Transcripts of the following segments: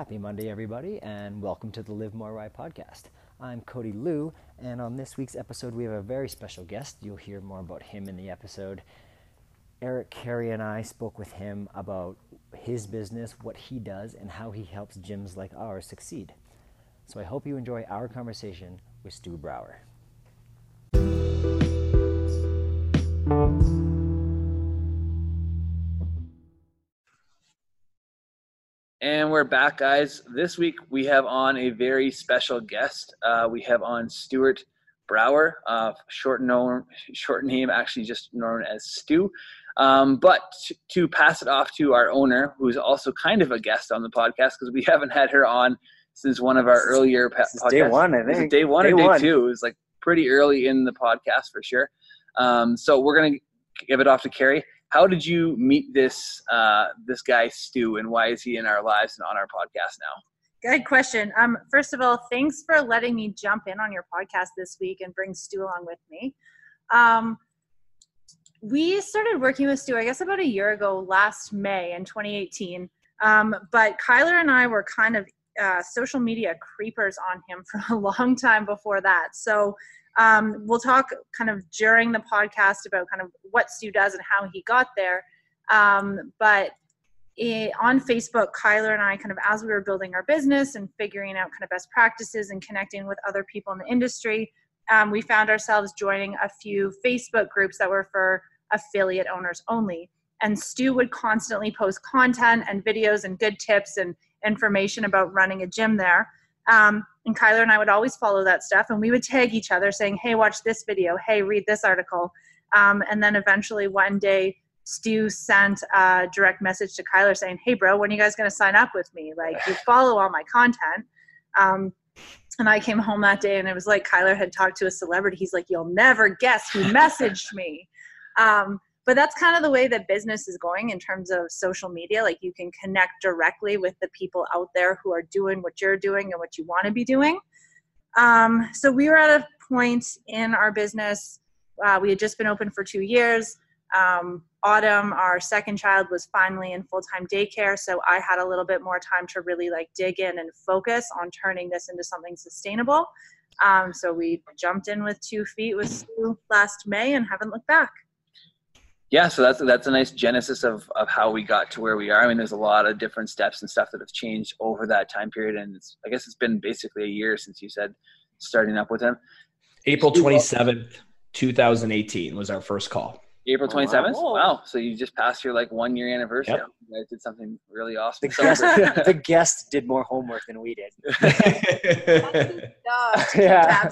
Happy Monday, everybody, and welcome to the Live More Right podcast. I'm Cody Liu, and on this week's episode, we have a very special guest. You'll hear more about him in the episode. Eric Carey and I spoke with him about his business, what he does, and how he helps gyms like ours succeed. So I hope you enjoy our conversation with Stu Brauer. And we're back, guys. This week we have on a very special guest. Uh, we have on Stuart Brauer, uh, short known, short name, actually just known as Stu. Um, but to, to pass it off to our owner, who's also kind of a guest on the podcast because we haven't had her on since one of our earlier pa- podcasts. Day one, I think. Day one day or day one. two. It was like pretty early in the podcast for sure. Um, so we're gonna give it off to Carrie how did you meet this uh, this guy Stu, and why is he in our lives and on our podcast now? Good question. Um, first of all, thanks for letting me jump in on your podcast this week and bring Stu along with me. Um, we started working with Stu, I guess, about a year ago, last May in 2018. Um, but Kyler and I were kind of uh, social media creepers on him for a long time before that. So um, we'll talk kind of during the podcast about kind of what Stu does and how he got there. Um, but it, on Facebook, Kyler and I kind of, as we were building our business and figuring out kind of best practices and connecting with other people in the industry, um, we found ourselves joining a few Facebook groups that were for affiliate owners only. And Stu would constantly post content and videos and good tips and information about running a gym there. Um, and Kyler and I would always follow that stuff, and we would tag each other saying, "Hey, watch this video. Hey, read this article." Um, and then eventually one day, Stu sent a direct message to Kyler saying, "Hey, bro, when are you guys going to sign up with me? Like, you follow all my content." Um, and I came home that day, and it was like Kyler had talked to a celebrity. He's like, "You'll never guess who messaged me." Um, but that's kind of the way that business is going in terms of social media. Like you can connect directly with the people out there who are doing what you're doing and what you want to be doing. Um, so we were at a point in our business uh, we had just been open for two years. Um, autumn our second child was finally in full-time daycare so i had a little bit more time to really like dig in and focus on turning this into something sustainable. Um, so we jumped in with two feet with Stu last may and haven't looked back yeah so that's that's a nice genesis of of how we got to where we are i mean there's a lot of different steps and stuff that have changed over that time period and it's i guess it's been basically a year since you said starting up with him April 27th, 2018 was our first call. April Oh, wow. 27th wow so you just passed your like one year anniversary Yep. you guys did something really awesome The So- guest, the guest did more homework than we did. Yeah.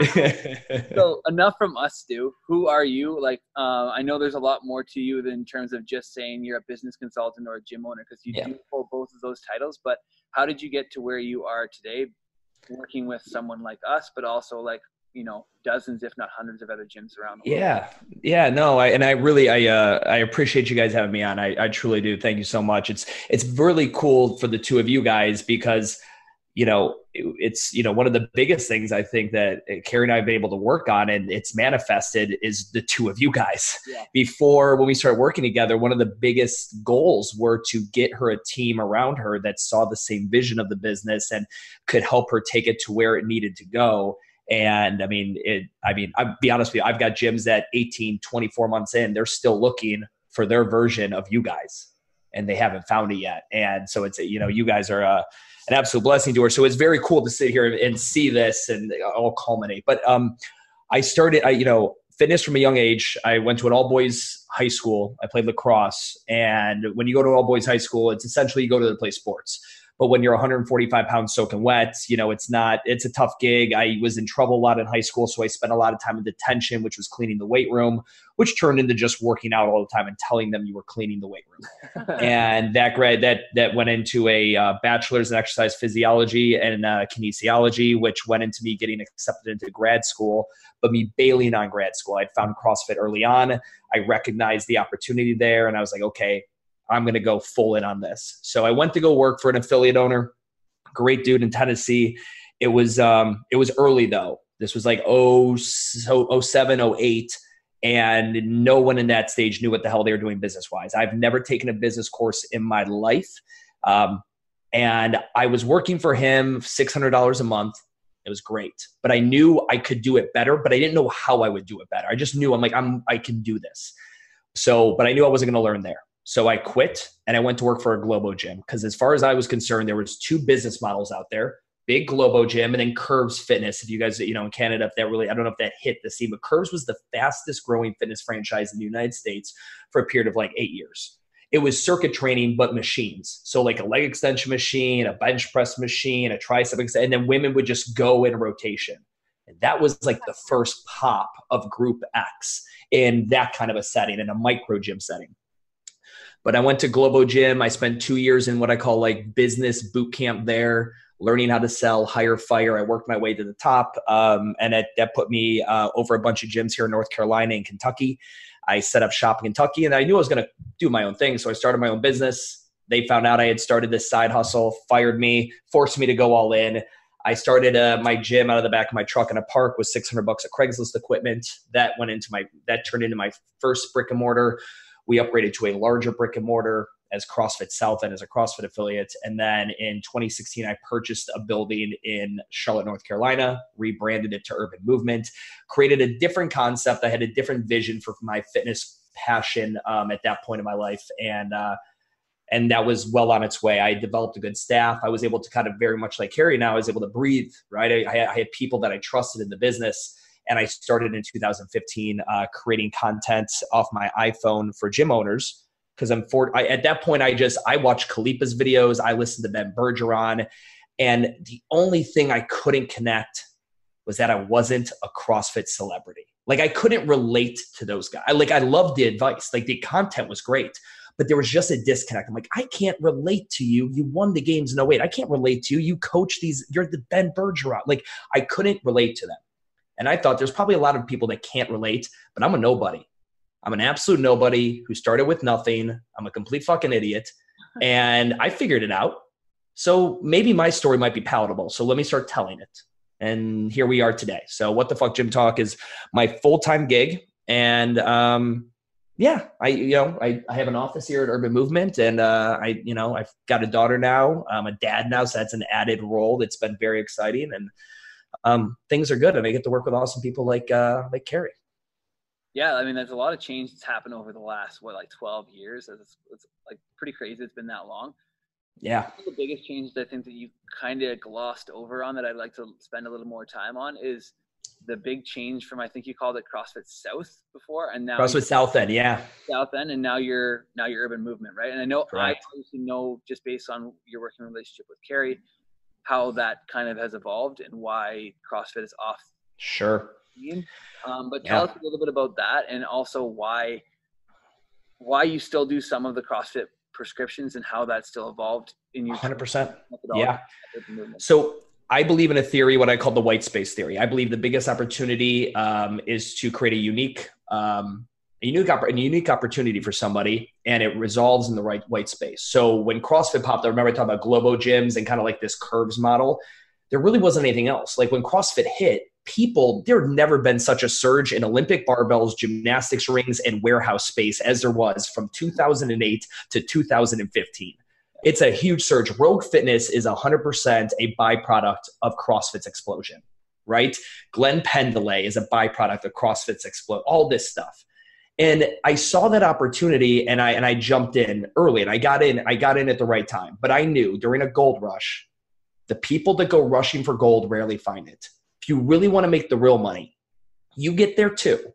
so enough from us stu who are you like uh, i know there's a lot more to you than in terms of just saying you're a business consultant or a gym owner because you Yeah. do hold both of those titles but how did you get to where you are today working with someone like us but also like you know dozens if not hundreds of other gyms around the world yeah, yeah, no, I and I really I uh I appreciate you guys having me on. I, I truly do. Thank you so much. It's it's really cool for the two of you guys because you know it's you know one of the biggest things I think that Carrie and I have been able to work on and it's manifested is the two of you guys. Yeah. Before when we started working together, one of the biggest goals were to get her a team around her that saw the same vision of the business and could help her take it to where it needed to go. And I mean, it, I mean, I'll be honest with you, I've got gyms that 18, 24 months in, they're still looking for their version of you guys and they haven't found it yet. And so it's, you know, you guys are uh, an absolute blessing to her. So it's very cool to sit here and see this and all culminate. But um, I started, I, you know, fitness from a young age. I went to an all boys high school. I played lacrosse. And when you go to an all boys high school, it's essentially you go to the play sports. But when you're 145 pounds soaking wet, you know, it's not, it's a tough gig. I was in trouble a lot in high school. So I spent a lot of time in detention, which was cleaning the weight room, which turned into just working out all the time and telling them you were cleaning the weight room. and that grad, that, that went into a uh, bachelor's in exercise physiology and uh, kinesiology, which went into me getting accepted into grad school, but me bailing on grad school. I'd found CrossFit early on. I recognized the opportunity there and I was like, okay, I'm going to go full in on this. So I went to go work for an affiliate owner, great dude in Tennessee. It was um, it was early though. This was like oh so 07, 08, and no one in that stage knew what the hell they were doing business wise. I've never taken a business course in my life. Um, And I was working for him $600 a month. It was great, but I knew I could do it better, but I didn't know how I would do it better. I just knew I'm like, I'm, I can do this. So, but I knew I wasn't going to learn there. So I quit and I went to work for a Globo gym because as far as I was concerned, there was two business models out there big Globo gym, and then Curves Fitness. If you guys, you know, in Canada, if that really, I don't know if that hit the scene, but Curves was the fastest growing fitness franchise in the United States for a period of like eight years. It was circuit training, but machines. So like a leg extension machine, a bench press machine, a tricep, and then women would just go in rotation. And that was like the first pop of Group X in that kind of a setting, in a micro gym setting. But I went to Globo Gym. I spent two years in what I call like business boot camp there learning how to sell, hire, fire. I worked my way to the top, um, and it, that put me uh, over a bunch of gyms here in North Carolina and Kentucky. I set up shop in Kentucky, and I knew I was going to do my own thing, so I started my own business. They found out I had started this side hustle, fired me, forced me to go all in. I started uh, my gym out of the back of my truck in a park with 600 bucks of Craigslist equipment. That went into my that turned into my first brick and mortar. We upgraded to a larger brick and mortar as CrossFit South End as a CrossFit affiliate. And then in 2016, I purchased a building in Charlotte, North Carolina, rebranded it to Urban Movement, created a different concept. I had a different vision for my fitness passion um, at that point in my life. And, uh, and that was well on its way. I developed a good staff. I was able to kind of very much like Carrie now, I was able to breathe, right? I, I had people that I trusted in the business. And I started in 2015 uh, creating content off my iPhone for gym owners because I'm for I, at that point I just I watched Khalipa's videos, I listened to Ben Bergeron, and the only thing I couldn't connect was that I wasn't a CrossFit celebrity. Like I couldn't relate to those guys. Like I loved the advice, like the content was great, but there was just a disconnect. I'm like, I can't relate to you. You won the games in 08. I can't relate to you. You coach these. You're the Ben Bergeron. Like I couldn't relate to them. And I thought there's probably a lot of people that can't relate, but I'm a nobody. I'm an absolute nobody who started with nothing. I'm a complete fucking idiot. And I figured it out. So maybe my story might be palatable. So let me start telling it. And here we are today. So what the fuck Gym Talk is my full-time gig. And um, yeah, I you know, I, I have an office here at Urban Movement and uh, I, you know, I've got a daughter now. I'm a dad now, so that's an added role that's been very exciting and um, things are good and I get to work with awesome people like uh, like Carrie yeah, I mean, there's a lot of change that's happened over the last what like 12 years. It's, it's like pretty crazy. It's been that long. Yeah. the biggest changes I think that you kind of glossed over on that I'd like to spend a little more time on is the big change from I think you called it CrossFit South before, and now CrossFit South End, yeah, South End, and now you're now you're Urban Movement, right? And I know Correct. I obviously know just based on your working relationship with Carrie, how that kind of has evolved and why CrossFit is off. Sure um, but tell yeah. us a little bit about that, and also why why you still do some of the CrossFit prescriptions and how that still evolved in your 100%. Yeah. So I believe in a theory, what I call the white space theory. I believe the biggest opportunity um, is to create a unique, um, a unique, a unique opportunity for somebody, and it resolves in the right white space. So when CrossFit popped, I remember I about Globo gyms and kind of like this curves model. There really wasn't anything else. Like when CrossFit hit, people, there had never been such a surge in Olympic barbells, gymnastics rings, and warehouse space as there was from 2008 to 2015. It's a huge surge. Rogue Fitness is 100% a byproduct of CrossFit's explosion, right? Glenn Pendlay is a byproduct of CrossFit's explosion, all this stuff. And I saw that opportunity and I and I jumped in early and I got in I got in at the right time. But I knew during a gold rush, the people that go rushing for gold rarely find it If you really want to make the real money, you get there too.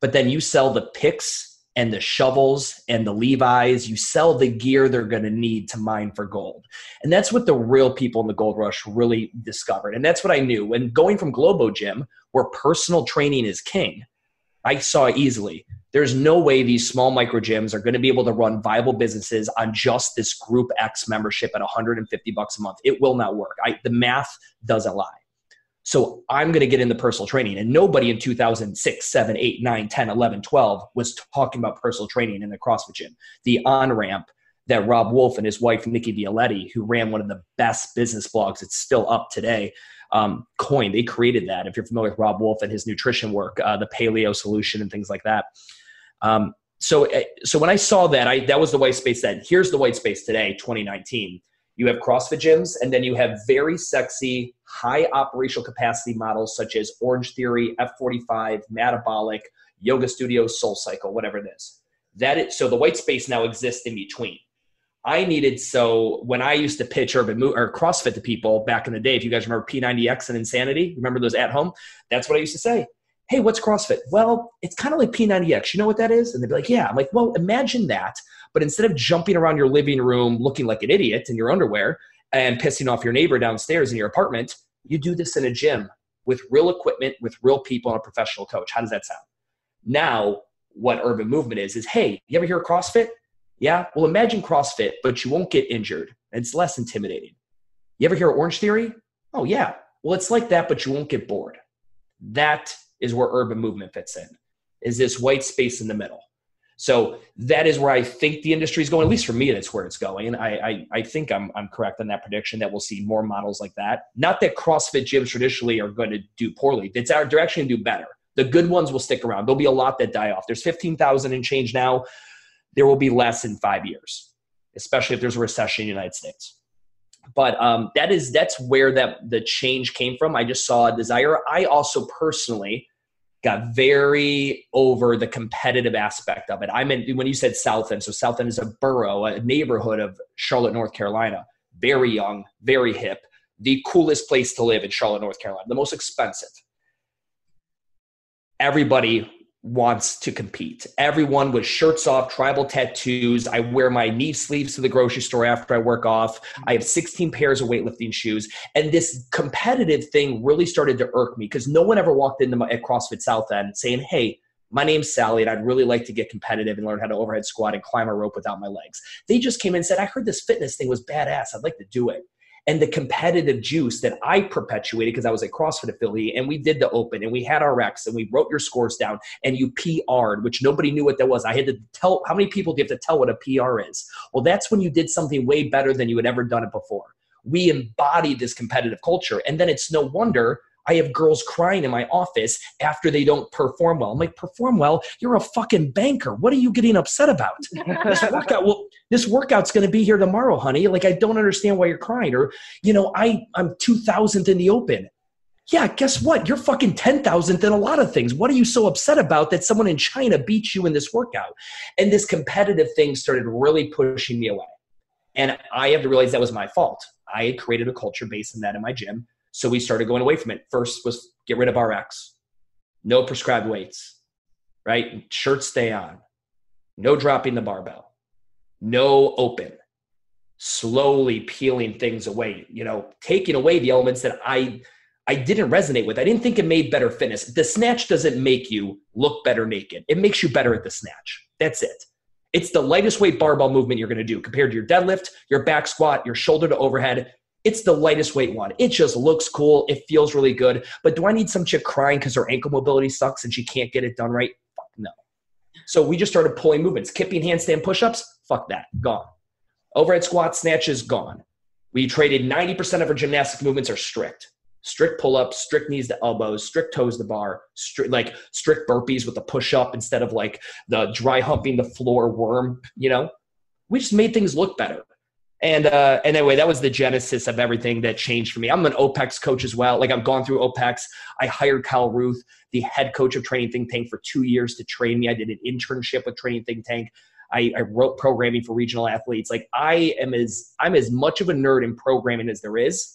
But then you sell the picks and the shovels and the Levi's. You sell the gear they're going to need to mine for gold. And that's what the real people in the gold rush really discovered. And that's what I knew. When going from Globo Gym, where personal training is king, I saw easily there's no way these small micro gyms are going to be able to run viable businesses on just this group X membership at 150 bucks a month. It will not work. I, the math doesn't lie. So I'm going to get into personal training. And nobody in 2006, 7, 8, 9, 10, 11, 12 was talking about personal training in the CrossFit gym. The on ramp that Robb Wolf and his wife, Nikki Violetti, who ran one of the best business blogs, it's still up today, um, coined. They created that. If you're familiar with Robb Wolf and his nutrition work, uh, the paleo solution and things like that. Um, so, eh, so when I saw that, I, that was the white space then. Here's the white space today, 2019 You have CrossFit gyms, and then you have very sexy, high operational capacity models such as Orange Theory, F45, Metabolic, Yoga Studio, Soul Cycle, whatever it is. That is, so the white space now exists in between. I needed so when I used to pitch urban mo- or CrossFit to people back in the day, if you guys remember P90X and Insanity, remember those at home? That's what I used to say. Hey, what's CrossFit? Well, it's kind of like P90X. You know what that is? And they'd be like, Yeah. I'm like, Well, imagine that. But instead of jumping around your living room looking like an idiot in your underwear and pissing off your neighbor downstairs in your apartment, you do this in a gym with real equipment, with real people, and a professional coach. How does that sound? Now, what urban movement is, is hey, you ever hear of CrossFit? Yeah. Well, imagine CrossFit, but you won't get injured. It's less intimidating. You ever hear Orange Theory? Oh, yeah. Well, it's like that, but you won't get bored. That is where urban movement fits in, is this white space in the middle. So that is where I think the industry is going. At least for me, that's where it's going. I, I, I think I'm, I'm correct on that prediction that we'll see more models like that. Not that CrossFit gyms traditionally are going to do poorly. It's our, they're actually going to do better. The good ones will stick around. There'll be a lot that die off. There's 15,000 and change now there will be less in five years, especially if there's a recession in the United States. But um, that is that's where that the change came from. I just saw a desire. I also personally got very over the competitive aspect of it. I mean, when you said South End, so South End is a borough, a neighborhood of Charlotte, North Carolina. Very young, very hip, the coolest place to live in Charlotte, North Carolina, the most expensive. Everybody wants to compete. Everyone with shirts off, tribal tattoos. I wear my knee sleeves to the grocery store after I work off. I have 16 pairs of weightlifting shoes. And this competitive thing really started to irk me because no one ever walked into my, at CrossFit South End saying, hey, my name's Sally, and I'd really like to get competitive and learn how to overhead squat and climb a rope without my legs. They just came in and said, I heard this fitness thing was badass. I'd like to do it and the competitive juice that I perpetuated because I was a CrossFit affiliate and we did the open and we had our recs and we wrote your scores down and you PR'd, which nobody knew what that was. I had to tell how many people do you have to tell what a PR is? Well, that's when you did something way better than you had ever done it before. We embodied this competitive culture. And then it's no wonder I have girls crying in my office after they don't perform well. I'm like, perform well? You're a fucking banker. What are you getting upset about? this workout, well, this workout's going to be here tomorrow, honey. Like, I don't understand why you're crying. Or, you know, I I'm 2,000th in the open. Yeah, guess what? You're fucking 10,000th in a lot of things. What are you so upset about that someone in China beat you in this workout? And this competitive thing started really pushing me away. And I have to realize that was my fault. I had created a culture based on that in my gym so we started going away from it. First was get rid of RX, no prescribed weights, right? Shirts stay on, no dropping the barbell, no open, slowly peeling things away, you know, taking away the elements that I I didn't resonate with. I didn't think it made better fitness. The snatch doesn't make you look better naked. It makes you better at the snatch. That's it. It's the lightest weight barbell movement you're going to do compared to your deadlift, your back squat, your shoulder to overhead. It's the lightest weight one. It just looks cool. It feels really good. But do I need some chick crying because her ankle mobility sucks and she can't get it done right? Fuck no. So we just started pulling movements. Kipping handstand push-ups, fuck that, gone. Overhead squat snatches, gone. We traded 90% of our gymnastic movements are strict. Strict pull-ups, strict knees to elbows, strict toes to bar, strict like strict burpees with the push-up instead of like the dry humping the floor worm, you know? We just made things look better. And uh, and anyway, that was the genesis of everything that changed for me. I'm an OPEX coach as well. Like I've gone through OPEX. I hired Kyle Ruth, the head coach of Training Think Tank, for two years to train me. I did an internship with Training Think Tank. I, I wrote programming for regional athletes. Like I am as I'm as much of a nerd in programming as there is.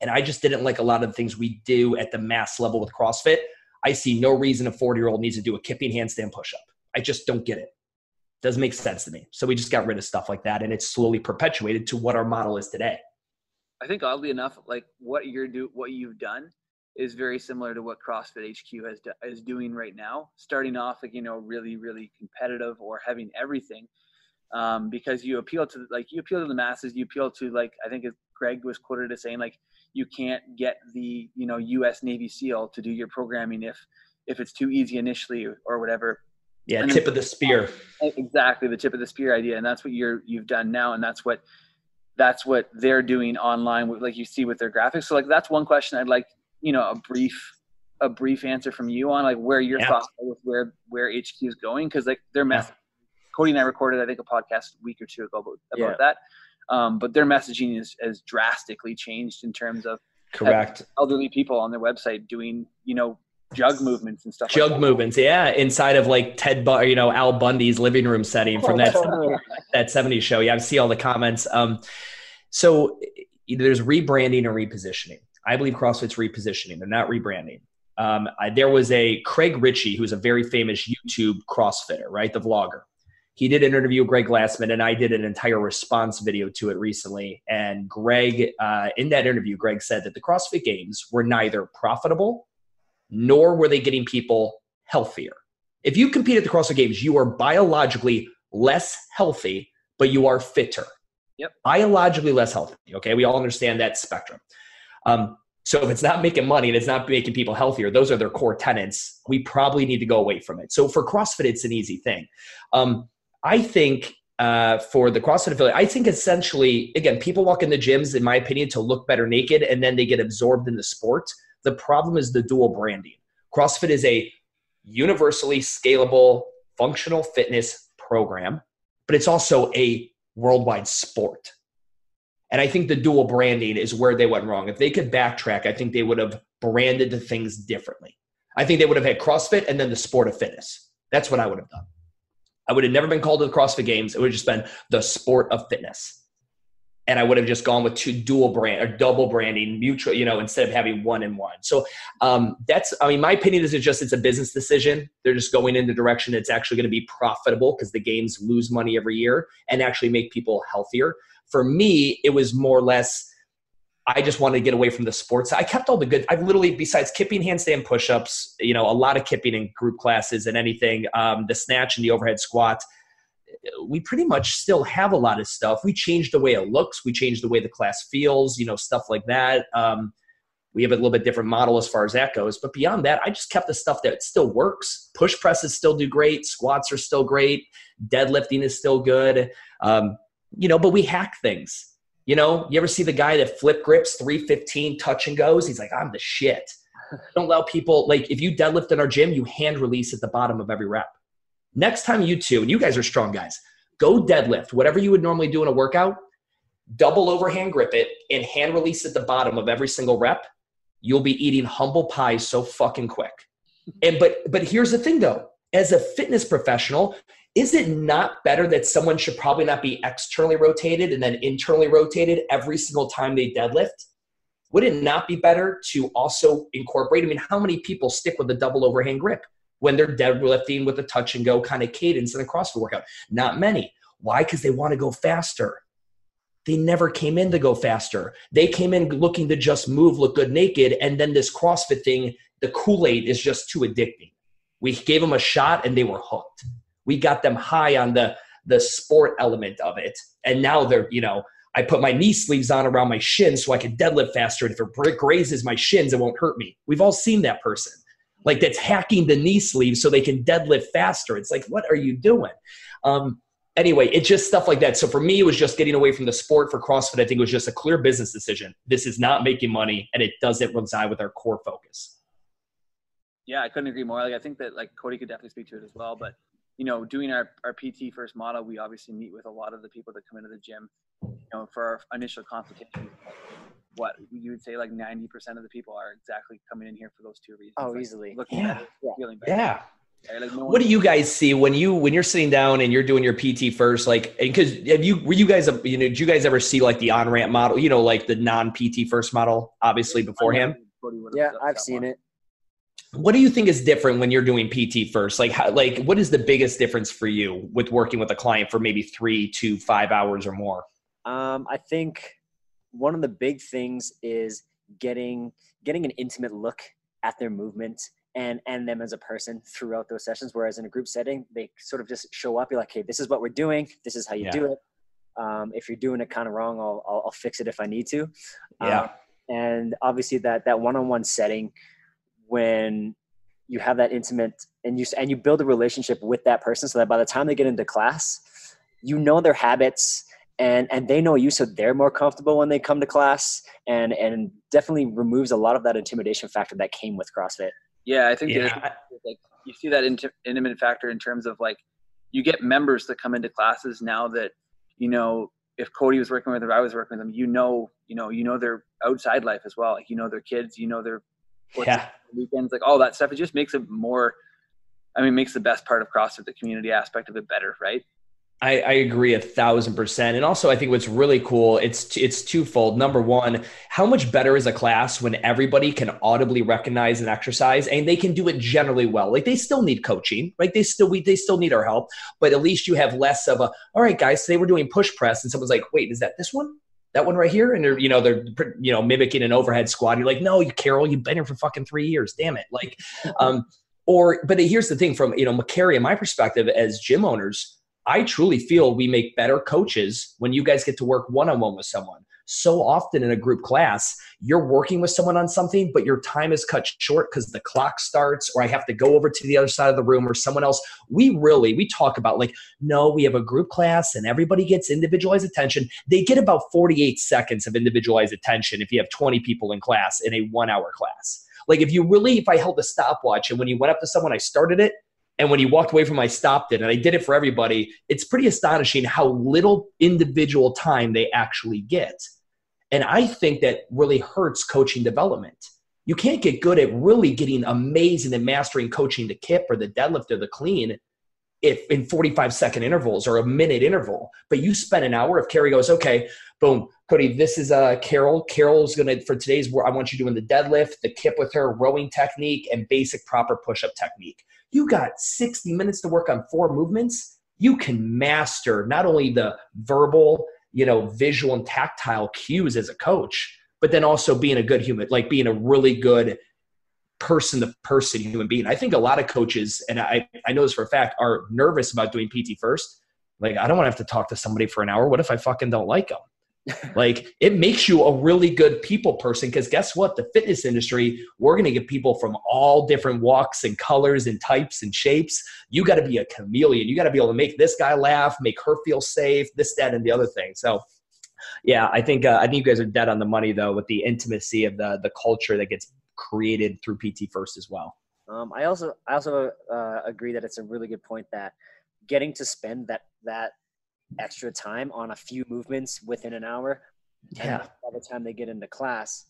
And I just didn't like a lot of the things we do at the mass level with CrossFit. I see no reason a 40 year old needs to do a kipping handstand push up. I just don't get it doesn't make sense to me. So we just got rid of stuff like that, and it's slowly perpetuated to what our model is today. I think oddly enough, like what you're do what you've done is very similar to what CrossFit HQ has do, is doing right now. Starting off like you know really really competitive or having everything, um, because you appeal to like you appeal to the masses. You appeal to like I think Greg was quoted as saying like you can't get the you know U.S. Navy SEAL to do your programming if if it's too easy initially or whatever yeah, and tip of the spear. Exactly, the tip of the spear idea, and that's what you're you've done now, and that's what that's what they're doing online, like you see with their graphics. So, like, that's one question I'd like, you know, a brief a brief answer from you on like where your yeah. thoughts are with where where HQ is going, because like they're massive. Yeah. Cody and I recorded, I think, a podcast a week or two ago about, about yeah. that. Um, but their messaging is, has drastically changed in terms of Correct. elderly people on their website doing, you know, jug movements and stuff. Jug like movements, yeah, inside of like Ted, Bu- you know, Al Bundy's living room setting from that that '70s show. Yeah, I see all the comments. Um, so there's rebranding and repositioning. I believe CrossFit's repositioning. They're not rebranding. Um, I, there was a Craig Richey, who's a very famous YouTube CrossFitter, right? The vlogger. He did an interview with Greg Glassman, and I did an entire response video to it recently. And Greg, uh, in that interview, Greg said that the CrossFit Games were neither profitable nor were they getting people healthier. If you compete at the CrossFit Games, you are biologically less healthy, but you are fitter. Yep. Biologically less healthy. Okay. We all understand that spectrum. Um, so if it's not making money and it's not making people healthier, those are their core tenants. We probably need to go away from it. So for CrossFit, it's an easy thing. Um, I think uh, for the CrossFit affiliate, I think essentially, again, people walk in the gyms, in my opinion, to look better naked, and then they get absorbed in the sport. The problem is the dual branding. CrossFit is a universally scalable functional fitness program, but it's also a worldwide sport. And I think the dual branding is where they went wrong. If they could backtrack, I think they would have branded the things differently. I think they would have had CrossFit and then the sport of fitness. That's what I would have done. I would have never been called to the CrossFit Games. It would have just been the sport of fitness and I would have just gone with two dual brand or double branding, mutual, you know, instead of having one and one. So um, that's, I mean, my opinion is it just it's a business decision. They're just going in the direction it's actually going to be profitable because the games lose money every year and actually make people healthier. For me, it was more or less. I just wanted to get away from the sports. I kept all the good. I've literally, besides kipping, handstand, push-ups, you know, a lot of kipping in group classes and anything, um, the snatch and the overhead squat we pretty much still have a lot of stuff. We changed the way it looks. We changed the way the class feels, you know, stuff like that. Um, we have a little bit different model as far as that goes. But beyond that, I just kept the stuff that still works. Push presses still do great. Squats are still great. Deadlifting is still good. Um, you know, but we hack things. You know, you ever see the guy that flip grips 315 touch and goes? He's like, I'm the shit. Don't allow people, like, if you deadlift in our gym, you hand release at the bottom of every rep. Next time you two, and you guys are strong guys, go deadlift, whatever you would normally do in a workout, double overhand grip it and hand release at the bottom of every single rep. You'll be eating humble pie so fucking quick. And but but here's the thing though, as a fitness professional, is it not better that someone should probably not be externally rotated and then internally rotated every single time they deadlift? Would it not be better to also incorporate? I mean, how many people stick with a double overhand grip? When they're deadlifting with a touch and go kind of cadence in a CrossFit workout? Not many. Why? Because they want to go faster. They never came in to go faster. They came in looking to just move, look good naked, and then this CrossFit thing, the Kool Aid is just too addicting. We gave them a shot and they were hooked. We got them high on the the sport element of it, and now they're you know I put my knee sleeves on around my shins so I can deadlift faster. And if it grazes my shins, it won't hurt me. We've all seen that person like that's hacking the knee sleeve so they can deadlift faster. It's like, what are you doing? Um, anyway, it's just stuff like that. So for me, it was just getting away from the sport. For CrossFit, I think it was just a clear business decision. This is not making money, and it doesn't reside with our core focus. Yeah, I couldn't agree more. Like I think that like Cody could definitely speak to it as well. But you know, doing our, our PT first model, we obviously meet with a lot of the people that come into the gym, you know, for our initial consultation what you would say like 90% of the people are exactly coming in here for those two reasons. Oh, like easily. Looking yeah. better, feeling better. Yeah. Right? Like no what do you guys see when you when you're sitting down and you're doing your PT first? Like, because have you were you guys you know did you guys ever see like the on ramp model? You know, like the non PT first model, obviously beforehand. Yeah, I've seen it. What do you think is different when you're doing PT first? Like, how, like what is the biggest difference for you with working with a client for maybe three to five hours or more? Um, I think one of the big things is getting getting an intimate look at their movement and and them as a person throughout those sessions. Whereas in a group setting they sort of just show up you're like hey this is what we're doing. This is how you yeah. do it. Um, if you're doing it kind of wrong I'll, I'll, I'll fix it if i need to. Yeah. um, and obviously that that one-on-one setting when you have that intimate and you and you build a relationship with that person so that by the time they get into class you know their habits and and they know you so they're more comfortable when they come to class and and definitely removes a lot of that intimidation factor that came with crossfit yeah i think yeah. like you see that int- intimate factor in terms of like you get members that come into classes now that you know if Cody was working with them, I was working with them, you know, you know, you know their outside life as well. Like you know their kids, you know their yeah. weekends, like all that stuff. It just makes it more. I mean, makes the best part of CrossFit, the community aspect of it, better, right? I, I, agree a thousand percent. And also I think what's really cool, it's it's twofold. Number one, how much better is a class when everybody can audibly recognize an exercise and they can do it generally well. Like they still need coaching, right? They still we they still need our help, but at least you have less of a, all right, guys, today we're doing push press, and someone's like, wait, is that this one? That one right here, and they're you know they're you know mimicking an overhead squat. You're like, no, you Carol, you've been here for fucking three years, damn it. Like, um, or but here's the thing from you know McCary and my perspective as gym owners, I truly feel we make better coaches when you guys get to work one on one with someone. So often in a group class, you're working with someone on something, but your time is cut short because the clock starts, or I have to go over to the other side of the room, or someone else. We really we talk about like, no, we have a group class and everybody gets individualized attention. They get about 48 seconds of individualized attention if you have 20 people in class in a one hour class. Like if you really, if I held a stopwatch and when you went up to someone, I started it, and when he walked away from I stopped it. And I did it for everybody. It's pretty astonishing how little individual time they actually get. And I think that really hurts coaching development. You can't get good at really getting amazing and mastering coaching the kip or the deadlift or the clean if in 45 second intervals or a minute interval. But you spend an hour if Carrie goes, okay, boom, Cody, this is uh, Carol. Carol's gonna for today's work, I want you doing the deadlift, the kip with her, rowing technique, and basic proper push-up technique you got 60 minutes to work on four movements. You can master not only the verbal you know visual and tactile cues as a coach but then also being a good human like being a really good person to person human being. I think a lot of coaches and i i know this for a fact are nervous about doing pt first. Like i don't want to have to talk to somebody for an hour. What if i fucking don't like them like it makes you a really good people person because guess what? The fitness industry we're going to get people from all different walks and colors and types and shapes. You got to be a chameleon. You got to be able to make this guy laugh make her feel safe this that and the other thing. So yeah i think uh, i think you guys are dead on the money though with the intimacy of the the culture that gets created through pt first as well. Um, i also i also uh, agree that it's a really good point that getting to spend that that extra time on a few movements within an hour. Yeah. And by the time they get into class,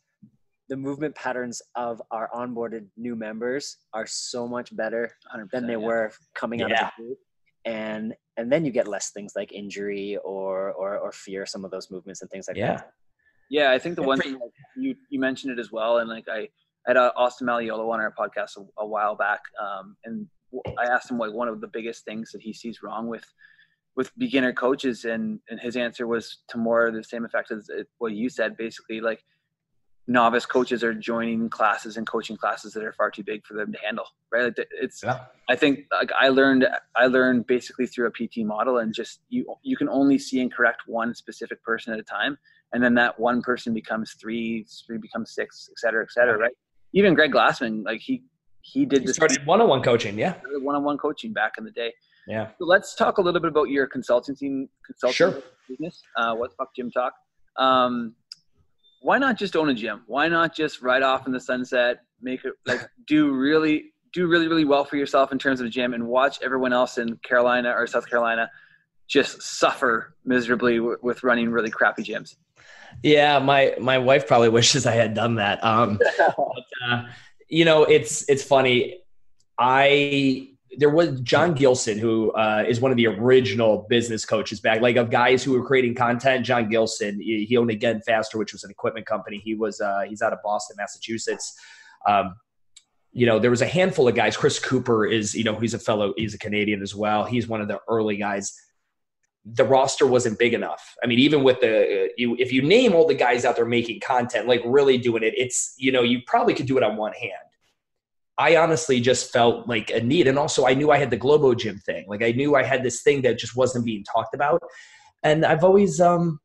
the movement patterns of our onboarded new members are so much better than they yeah. were coming out yeah. of the group. And and then you get less things like injury or or, or fear some of those movements and things like yeah. that. Yeah, I think the one thing like, you you mentioned it as well, and like I had uh, Austin Malleolo on our podcast a, a while back, um, and I asked him like one of the biggest things that he sees wrong with with beginner coaches and and his answer was to more the same effect as what you said basically like novice coaches are joining classes and coaching classes that are far too big for them to handle right? Like it's yeah. i think like i learned i learned basically through a pt model and just you you can only see and correct one specific person at a time and then that one person becomes three three becomes six et cetera et cetera right? Even greg glassman like he he did he started one-on-one coaching yeah. One-on-one coaching back in the day yeah. So let's talk a little bit about your consulting consulting sure. business. Uh, what the fuck gym talk? Um, why not just own a gym? Why not just ride off in the sunset, make it like do really do really really well for yourself in terms of a gym, and watch everyone else in Carolina or South Carolina just suffer miserably w- with running really crappy gyms. Yeah, my my wife probably wishes I had done that. Um, but, uh, you know, it's it's funny. I there was John Gilson, who uh, is one of the original business coaches back, like of guys who were creating content. John Gilson, he, owned Again Faster, which was an equipment company. He was uh, he's out of Boston, Massachusetts. Um, you know, there was a handful of guys. Chris Cooper is, you know, he's a fellow, he's a Canadian as well. He's one of the early guys. The roster wasn't big enough. I mean, even with the, you, if you name all the guys out there making content, like really doing it, it's, you know, you probably could do it on one hand I honestly just felt like a need. And also, I knew I had the Globo Gym thing. Like, I knew I had this thing that just wasn't being talked about. And I've always, um,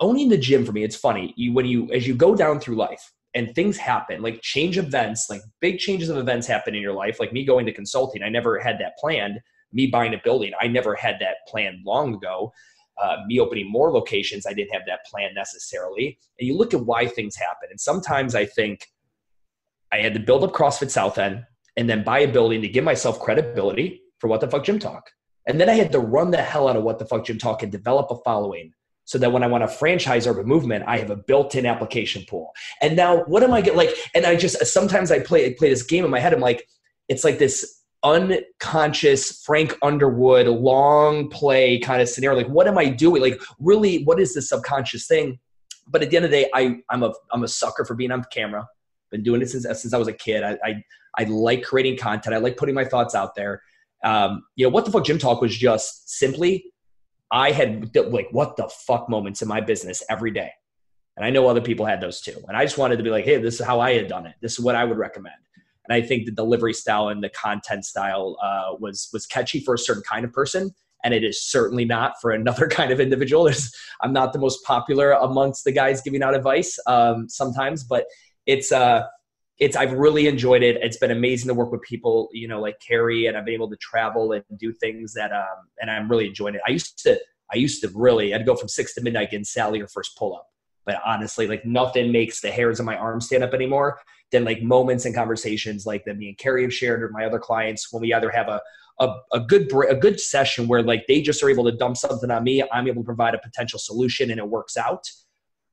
owning the gym for me, it's funny. You, when you, as you go down through life and things happen, like change events, like big changes of events happen in your life, like me going to consulting, I never had that planned. Me buying a building, I never had that planned long ago. Uh, me opening more locations, I didn't have that plan necessarily. And you look at why things happen. And sometimes I think, I had to build up CrossFit South End and then buy a building to give myself credibility for what the fuck gym talk. And then I had to run the hell out of what the fuck gym talk and develop a following. so that when I want to franchise Urban Movement, I have a built-in application pool. And now, what am I get like? And I just sometimes I play I play this game in my head. I'm like, it's like this unconscious Frank Underwood long play kind of scenario. Like, what am I doing? Like, really, what is the subconscious thing? But at the end of the day, I, I'm a I'm a sucker for being on camera. Been doing it since since I was a kid. I I, I like creating content. I like putting my thoughts out there. Um, you know, what the fuck gym talk was just simply I had like what the fuck moments in my business every day. And I know other people had those too. And I just wanted to be like, hey, this is how I had done it. This is what I would recommend. And I think the delivery style and the content style uh, was was catchy for a certain kind of person, and it is certainly not for another kind of individual. There's, I'm not the most popular amongst the guys giving out advice um, sometimes, but it's uh, it's I've really enjoyed it. It's been amazing to work with people, you know, like Carrie, and I've been able to travel and do things that, um, and I'm really enjoying it. I used to, I used to really, I'd go from six to midnight getting Sally her first pull up, but honestly, like nothing makes the hairs on my arm stand up anymore than like moments and conversations like that me and Carrie have shared or my other clients when we either have a a, a good a good session where like they just are able to dump something on me, I'm able to provide a potential solution and it works out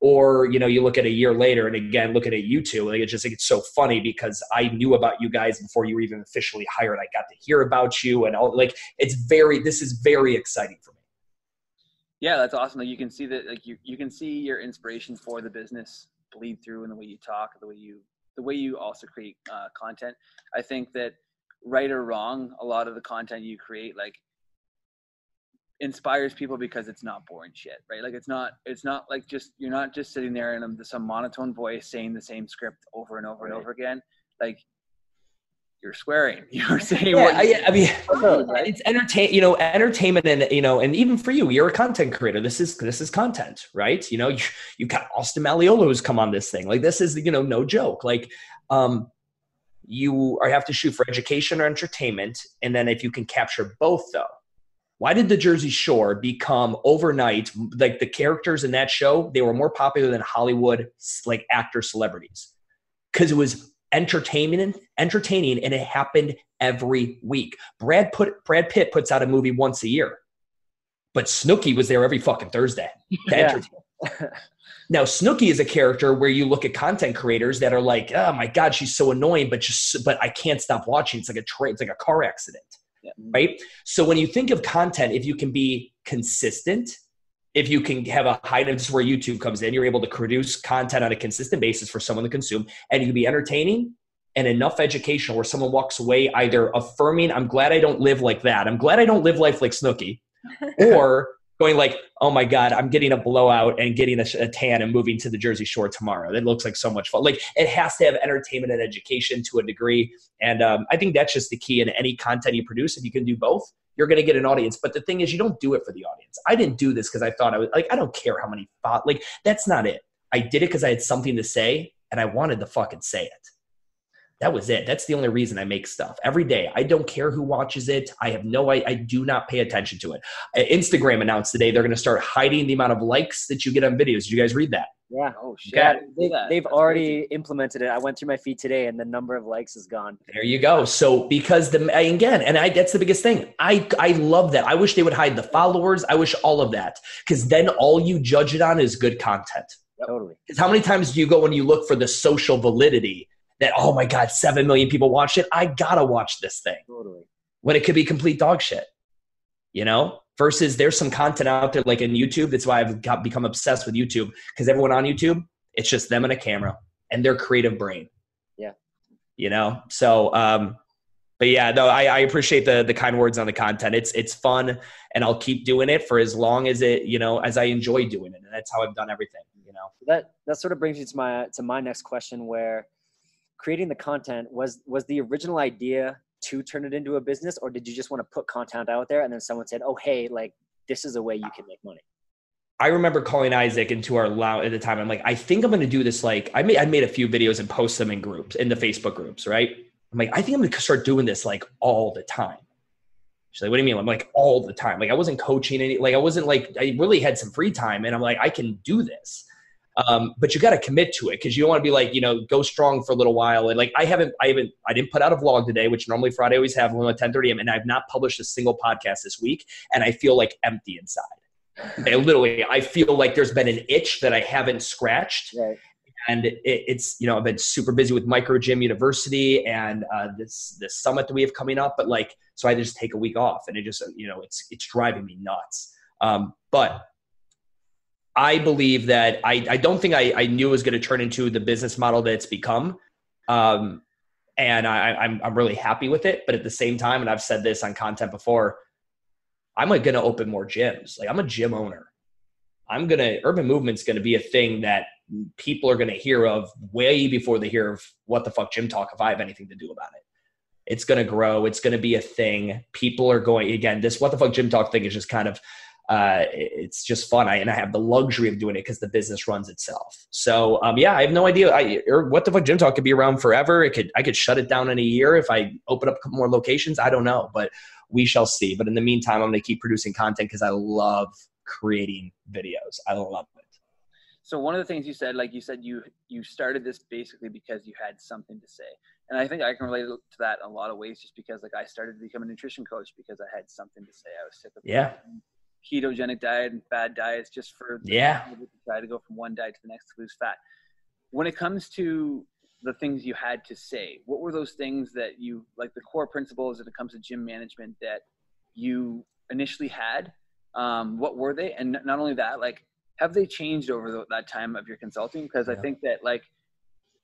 or you know you look at a year later and again looking at you two like it's just like it's so funny because i knew about you guys before you were even officially hired. I got to hear about you and all like it's very this is very exciting for me. Yeah that's awesome. Like you can see that like you, you can see your inspiration for the business bleed through in the way you talk the way you the way you also create uh, content. I think that right or wrong a lot of the content you create like inspires people because it's not boring shit, right? Like it's not it's not like just you're not just sitting there in some monotone voice saying the same script over and over right. and over again. Like you're swearing. You're saying yeah, what I, I mean it's entertain you know entertainment and you know and even for you you're a content creator this is this is content right you know you, you got Austin Malleolo who's come on this thing like this is you know no joke like um you are have to shoot for education or entertainment and then if you can capture both though why did the Jersey Shore become overnight like the characters in that show? They were more popular than Hollywood like actor celebrities because it was entertaining, entertaining, and it happened every week. Brad put Brad Pitt puts out a movie once a year, but Snooki was there every fucking Thursday yeah. now Snooki is a character where you look at content creators that are like, oh my god, she's so annoying, but just but I can't stop watching. It's like a tra- it's like a car accident yeah. right? So when you think of content, if you can be consistent, if you can have a high, this is where YouTube comes in, you're able to produce content on a consistent basis for someone to consume, and you can be entertaining and enough educational where someone walks away either affirming, I'm glad I don't live like that. I'm glad I don't live life like Snooki, or going like, oh my God, I'm getting a blowout and getting a, a, tan and moving to the Jersey Shore tomorrow. That looks like so much fun. Like it has to have entertainment and education to a degree. And um, I think that's just the key in any content you produce. If you can do both, you're going to get an audience. But the thing is, you don't do it for the audience. I didn't do this because I thought I was like, I don't care how many thought, like, that's not it. I did it because I had something to say and I wanted to fucking say it that was it. That's the only reason I make stuff every day. I don't care who watches it. I have no, I, I do not pay attention to it. Uh, Instagram announced today they're going to start hiding the amount of likes that you get on videos. Did you guys read that? Yeah. Oh shit. Yeah, they, have already crazy. implemented it. I went through my feed today, and the number of likes is gone. There you go. So because the again, and I that's the biggest thing. I I love that. I wish they would hide the followers. I wish all of that because then all you judge it on is good content. Yep. Totally. Because how many times do you go when you look for the social validity? That oh my god, seven million people watched it. I gotta watch this thing. Totally. When it could be complete dog shit. You know, versus there's some content out there like in YouTube. That's why I've got become obsessed with YouTube because everyone on YouTube, it's just them and a camera and their creative brain. Yeah. You know, so um, but yeah, no, I, I appreciate the the kind words on the content. It's it's fun, and I'll keep doing it for as long as it you know as I enjoy doing it, and that's how I've done everything. You know, that that sort of brings me to my to my next question, where creating the content was was the original idea to turn it into a business or did you just want to put content out there and then someone said oh hey like this is a way you can make money I remember calling Isaac into our lounge at the time. I'm like, I think I'm going to do this. Like, I made I made a few videos and post them in groups in the Facebook groups, right? I'm like, I think I'm going to start doing this like all the time. She's like, what do you mean? I'm like all the time. Like I wasn't coaching any. Like I wasn't like I really had some free time, and I'm like, I can do this. Um, but you got to commit to it because you don't want to be like you know go strong for a little while and like I haven't I haven't I didn't put out a vlog today which normally Friday I always have one at 10:30 a.m. and I've not published a single podcast this week and I feel like empty inside I literally, I feel like there's been an itch that I haven't scratched. Right. And it, it's, you know, I've been super busy with Micro Gym University and uh, this this summit that we have coming up. But like, so I just take a week off, and it just, you know, it's it's driving me nuts. Um, but I believe that I, I don't think I, I knew it was going to turn into the business model that it's become. Um, and I, I'm, I'm really happy with it. But at the same time, and I've said this on content before, I'm like going to open more gyms. Like I'm a gym owner. I'm going to, urban movement's going to be a thing that people are going to hear of way before they hear of what the fuck gym talk if I have anything to do about it. It's going to grow. It's going to be a thing. People are going, again, this what the fuck gym talk thing is just kind of, uh, it's just fun. I, and I have the luxury of doing it because the business runs itself. So, um, yeah, I have no idea. I, or what the fuck gym talk could be around forever. It could, I could shut it down in a year if I open up more locations. I don't know, but we shall see. But in the meantime, I'm going to keep producing content because I love creating videos. I love it. So one of the things you said, like you said, you you started this basically because you had something to say, and I think I can relate to that in a lot of ways. Just because, like, I started to become a nutrition coach because I had something to say. I was sick of yeah ketogenic diet and bad diets just for yeah to try to go from one diet to the next to lose fat. When it comes to the things you had to say, what were those things that you like the core principles when it comes to gym management that you initially had? Um, what were they? And not only that, like have they changed over the, that time of your consulting? Because yeah. I think that like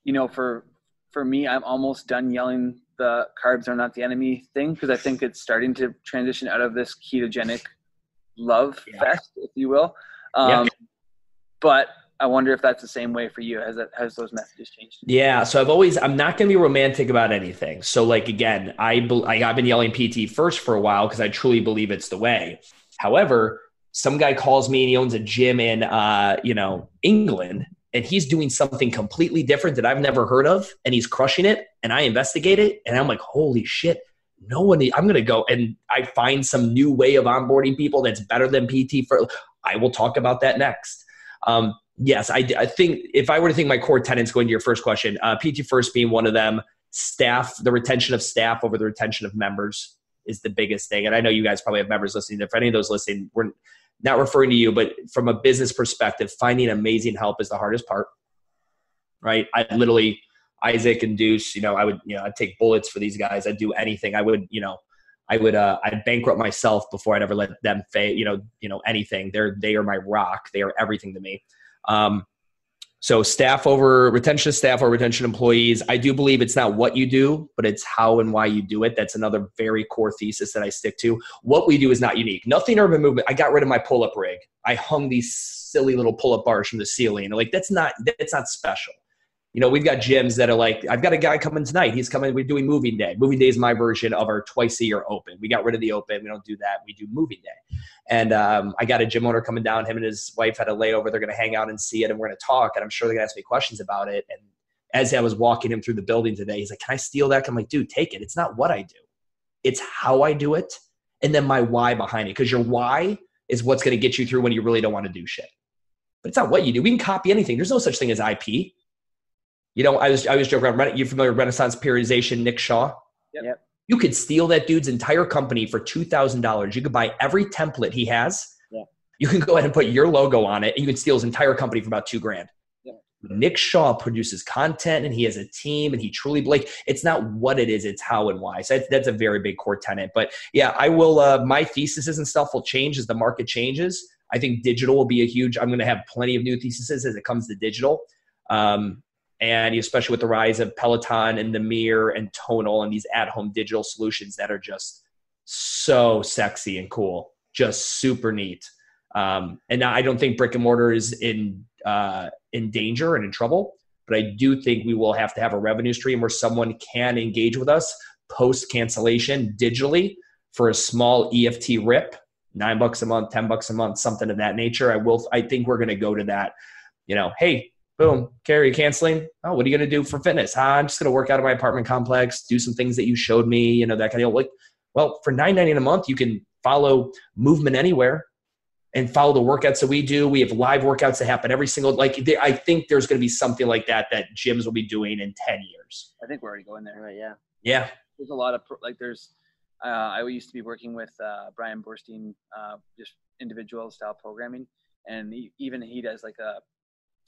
you know for for me, I'm almost done yelling the carbs are not the enemy thing because I think it's starting to transition out of this ketogenic love yeah. fest, if you will. Um, yeah. But I wonder if that's the same way for you. Has that has those messages changed? Yeah. So I've always I'm not going to be romantic about anything. So like again, I, I have been yelling PT first for a while because I truly believe it's the way. However, some guy calls me and he owns a gym in uh, you know England and he's doing something completely different that I've never heard of and he's crushing it and I investigate it and I'm like holy shit no one i'm going to go and i find some new way of onboarding people that's better than pt for i will talk about that next. Um, yes I, I, think if i were to think my core tenants going to your first question uh, pt first being one of them staff the retention of staff over the retention of members is the biggest thing. And i know you guys probably have members listening if any of those listening we're not referring to you but from a business perspective finding amazing help is the hardest part right? I literally Isaac and Deuce, you know, I would, you know, I'd take bullets for these guys. I'd do anything. I would, you know, I would, uh, I'd bankrupt myself before I'd ever let them fail, you know, you know, anything. They're, they are my rock. They are everything to me. Um, so staff over retention staff or retention employees. I do believe it's not what you do, but it's how and why you do it. That's another very core thesis that I stick to. What we do is not unique. Nothing urban movement. I got rid of my pull-up rig. I hung these silly little pull-up bars from the ceiling. Like that's not that's not special you know, we've got gyms that are like, I've got a guy coming tonight. He's coming. We're doing moving day. Moving day is my version of our twice a year open. We got rid of the open. We don't do that. We do moving day. And um, I got a gym owner coming down. Him and his wife had a layover. They're going to hang out and see it, and we're going to talk. And I'm sure they're going to ask me questions about it. And as I was walking him through the building today, he's like, "Can I steal that?" I'm like, "Dude, take it. It's not what I do. It's how I do it, and then my why behind it. Because your why is what's going to get you through when you really don't want to do shit. But it's not what you do. We can copy anything. There's no such thing as IP you know, I was I was joking around. You familiar with Renaissance periodization, Nick Shaw? Yep. You could steal that dude's entire company for two thousand dollars. You could buy every template he has. Yeah. You can go ahead and put your logo on it, and you can steal his entire company for about two grand. Yeah. Nick Shaw produces content, and he has a team, and he truly like it's not what it is; it's how and why. So that's, that's a very big core tenant. But yeah, I will. Uh, my theses and stuff will change as the market changes. I think digital will be a huge. I'm going to have plenty of new theses as it comes to digital. Um, and especially with the rise of Peloton and the Mirror and Tonal and these at-home digital solutions that are just so sexy and cool, just super neat. Um, and I don't think brick and mortar is in uh, in danger and in trouble, but I do think we will have to have a revenue stream where someone can engage with us post cancellation digitally for a small EFT rip, nine bucks a month, ten bucks a month, something of that nature. I will. I think we're going to go to that. You know, hey, boom, Carrie, canceling. Oh, what are you going to do for fitness? Ah, I'm just going to work out of my apartment complex, do some things that you showed me, you know, that kind of like, well, for nine ninety a month, you can follow movement anywhere and follow the workouts that we do. We have live workouts that happen every single, like, they, I think there's going to be something like that that gyms will be doing in 10 years. I think we're already going there. Right. Yeah. Yeah. There's a lot of, like, there's, uh, I used to be working with uh, Brian Borstein, uh, just individual style programming, and he, even he does like a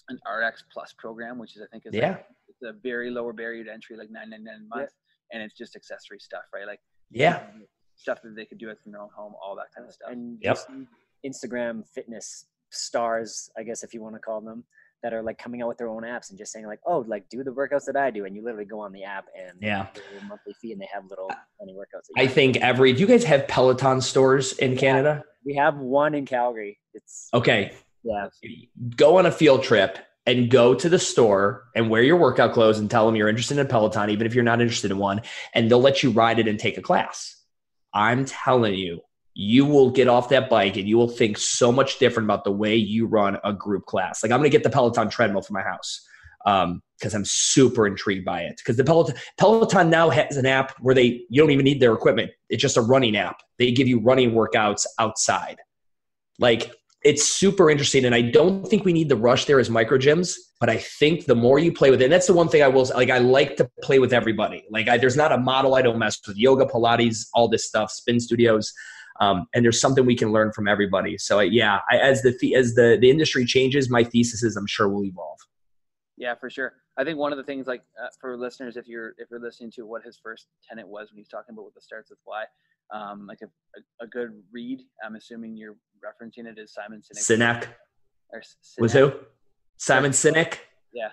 an RX Plus program, which is I think is Yeah. like, it's a very lower barrier to entry, like nine ninety nine a month, and it's just accessory stuff, right? Like Yeah. stuff that they could do at their own home, all that kind of stuff. And Yep. Instagram fitness stars, I guess if you want to call them, that are like coming out with their own apps and just saying like, oh, like do the workouts that I do, and you literally go on the app and Yeah. a monthly fee, and they have little funny workouts. that you I think do. every. Do you guys have Peloton stores in Yeah. Canada? we have one in Calgary. It's Okay. Yeah, Go on a field trip and go to the store and wear your workout clothes and tell them you're interested in a Peloton, even if you're not interested in one, and they'll let you ride it and take a class. I'm telling you, you will get off that bike and you will think so much different about the way you run a group class. Like I'm going to get the Peloton treadmill for my house um, because I'm super intrigued by it. Because the Peloton, Peloton now has an app where they you don't even need their equipment. It's just a running app. They give you running workouts outside. Like it's super interesting, and I don't think we need the rush there as micro gyms. But I think the more you play with it, and that's the one thing I will like. I like to play with everybody. Like I, there's not a model I don't mess with. Yoga, Pilates, all this stuff, spin studios. Um, and there's something we can learn from everybody. So yeah, I, as the as the the industry changes, my thesis is I'm sure will evolve. Yeah, for sure. I think one of the things, like uh, for listeners, if you're if you're listening to what his first tenant was when he's talking about what the starts with why, um, like a, a, good read. I'm assuming you're referencing it as Simon Sinek. Sinek or S- was who? Simon Sinek. Yeah.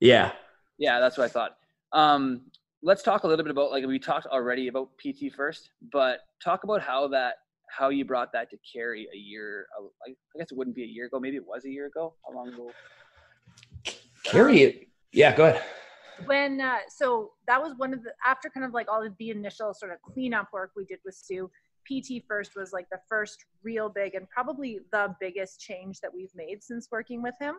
Yeah. Yeah, that's what I thought. Um, let's talk a little bit about like we talked already about PT first, but talk about how that how you brought that to carry a year. I I guess it wouldn't be a year ago. Maybe it was a year ago. How long ago? Carry it. Yeah. Go ahead. When uh, so that was one of the after kind of like all of the initial sort of cleanup work we did with Stu. PT first was like the first real big and probably the biggest change that we've made since working with him.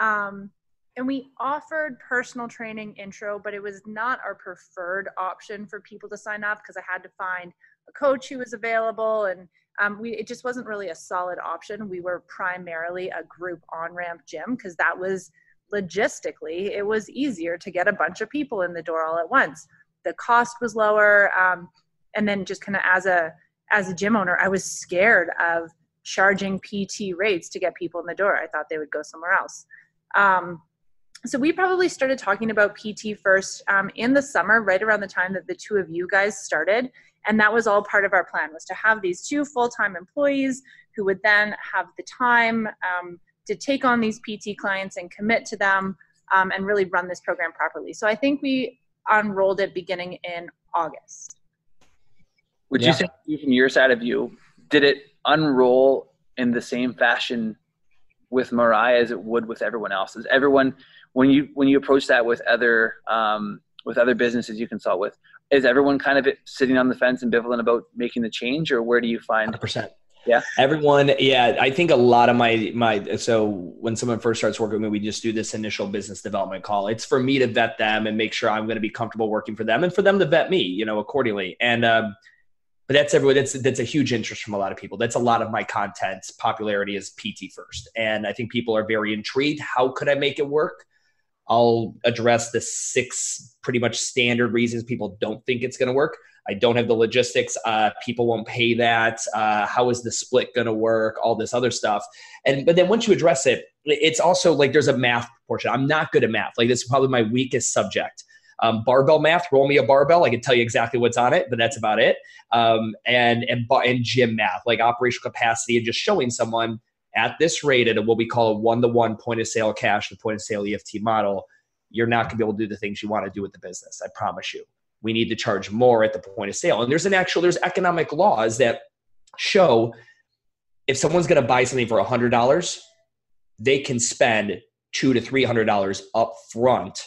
Um, and we offered personal training intro, but it was not our preferred option for people to sign up because I had to find a coach who was available and um, we it just wasn't really a solid option. We were primarily a group on ramp gym because that was logistically it was easier to get a bunch of people in the door all at once. The cost was lower um, and then just kind of as a as a gym owner i was scared of charging pt rates to get people in the door. I thought they would go somewhere else. Um, so we probably started talking about pt first um, in the summer right around the time that the two of you guys started and that was all part of our plan was to have these two full-time employees who would then have the time um, to take on these PT clients and commit to them um, and really run this program properly. So I think we unrolled it beginning in August. Would Yeah. you say from your side of view, did it unroll in the same fashion with Moirai as it would with everyone else? Is everyone when you when you approach that with other um, with other businesses you consult with, is everyone kind of sitting on the fence, and ambivalent about making the change, or where do you find? 100%. Yeah. Everyone, yeah, I think a lot of my my so when someone first starts working with me, we just do this initial business development call. It's for me to vet them and make sure I'm going to be comfortable working for them and for them to vet me, you know, accordingly. And um but that's everyone that's that's a huge interest from a lot of people. That's a lot of my content popularity is PT first. And I think people are very intrigued. How could I make it work? I'll address the six pretty much standard reasons people don't think it's going to work. I don't have the logistics. Uh, people won't pay that. Uh, how is the split going to work? All this other stuff. And but then once you address it, it's also like there's a math portion. I'm not good at math. Like this is probably my weakest subject. Um, barbell math. Roll me a barbell. I can tell you exactly what's on it, but that's about it. Um, and and and gym math, like operational capacity, and just showing someone at this rate at what we call a one to one point of sale cash, the point of sale EFT model. You're not going to be able to do the things you want to do with the business. I promise you we need to charge more at the point of sale. And there's an actual, there's economic laws that show if someone's going to buy something for $100, they can spend two to $300 up front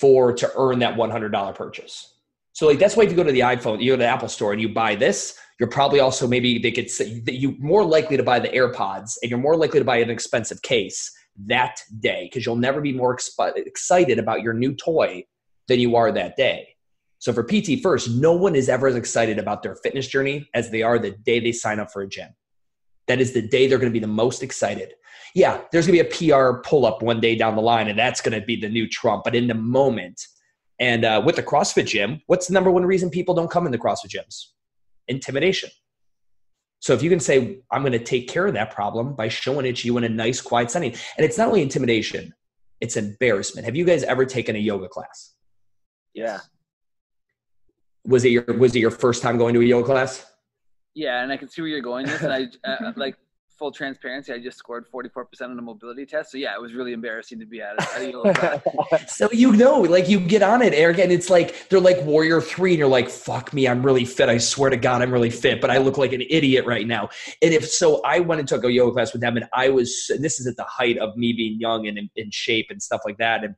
for to earn that $100 purchase. So like that's why if you go to the iPhone, you go to the Apple store and you buy this, you're probably also maybe they could say that you're more likely to buy the AirPods and you're more likely to buy an expensive case that day because you'll never be more expi- excited about your new toy than you are that day. So for PT First, no one is ever as excited about their fitness journey as they are the day they sign up for a gym. That is the day they're going to be the most excited. Yeah, there's going to be a PR pull up one day down the line, and that's going to be the new Trump. But in the moment, and uh, with the CrossFit gym, what's the number one reason people don't come in the CrossFit gyms? Intimidation. So if you can say, I'm going to take care of that problem by showing it to you in a nice, quiet setting, and it's not only intimidation, it's embarrassment. Have you guys ever taken a yoga class? Yeah. Was it your Was it your first time going to a yoga class? Yeah, and I can see where you're going. This, and I uh, like full transparency. I just scored 44% on the mobility test. So yeah, it was really embarrassing to be at, at a yoga class. so you know, like you get on it, Eric, and it's like they're like Warrior Three, and you're like, "Fuck me, I'm really fit. I swear to God, I'm really fit, but I look like an idiot right now." And if so, I went and took a yoga class with them, and I was. And this is at the height of me being young and in, in shape and stuff like that, and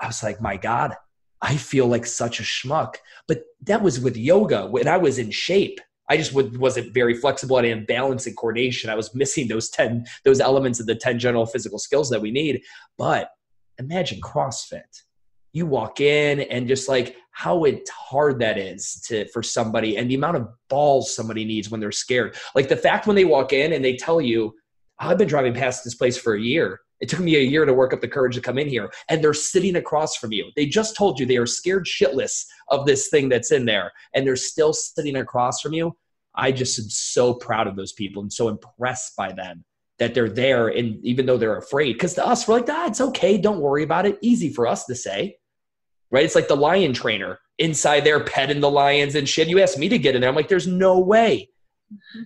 I was like, "My God." I feel like such a schmuck. But that was with yoga when I was in shape. I just wasn't very flexible. I didn't balance and coordination. I was missing those 10, those elements of the 10 general physical skills that we need. But imagine CrossFit. You walk in and just like how hard that is to for somebody and the amount of balls somebody needs when they're scared. Like the fact when they walk in and they tell you, I've been driving past this place for a year. It took me a year to work up the courage to come in here. And they're sitting across from you. They just told you they are scared shitless of this thing that's in there. And they're still sitting across from you. I just am so proud of those people and so impressed by them that they're there. And even though they're afraid, because to us, we're like, ah, it's okay. Don't worry about it. Easy for us to say. Right? It's like the lion trainer inside there petting the lions and shit. You asked me to get in there. I'm like, there's no way.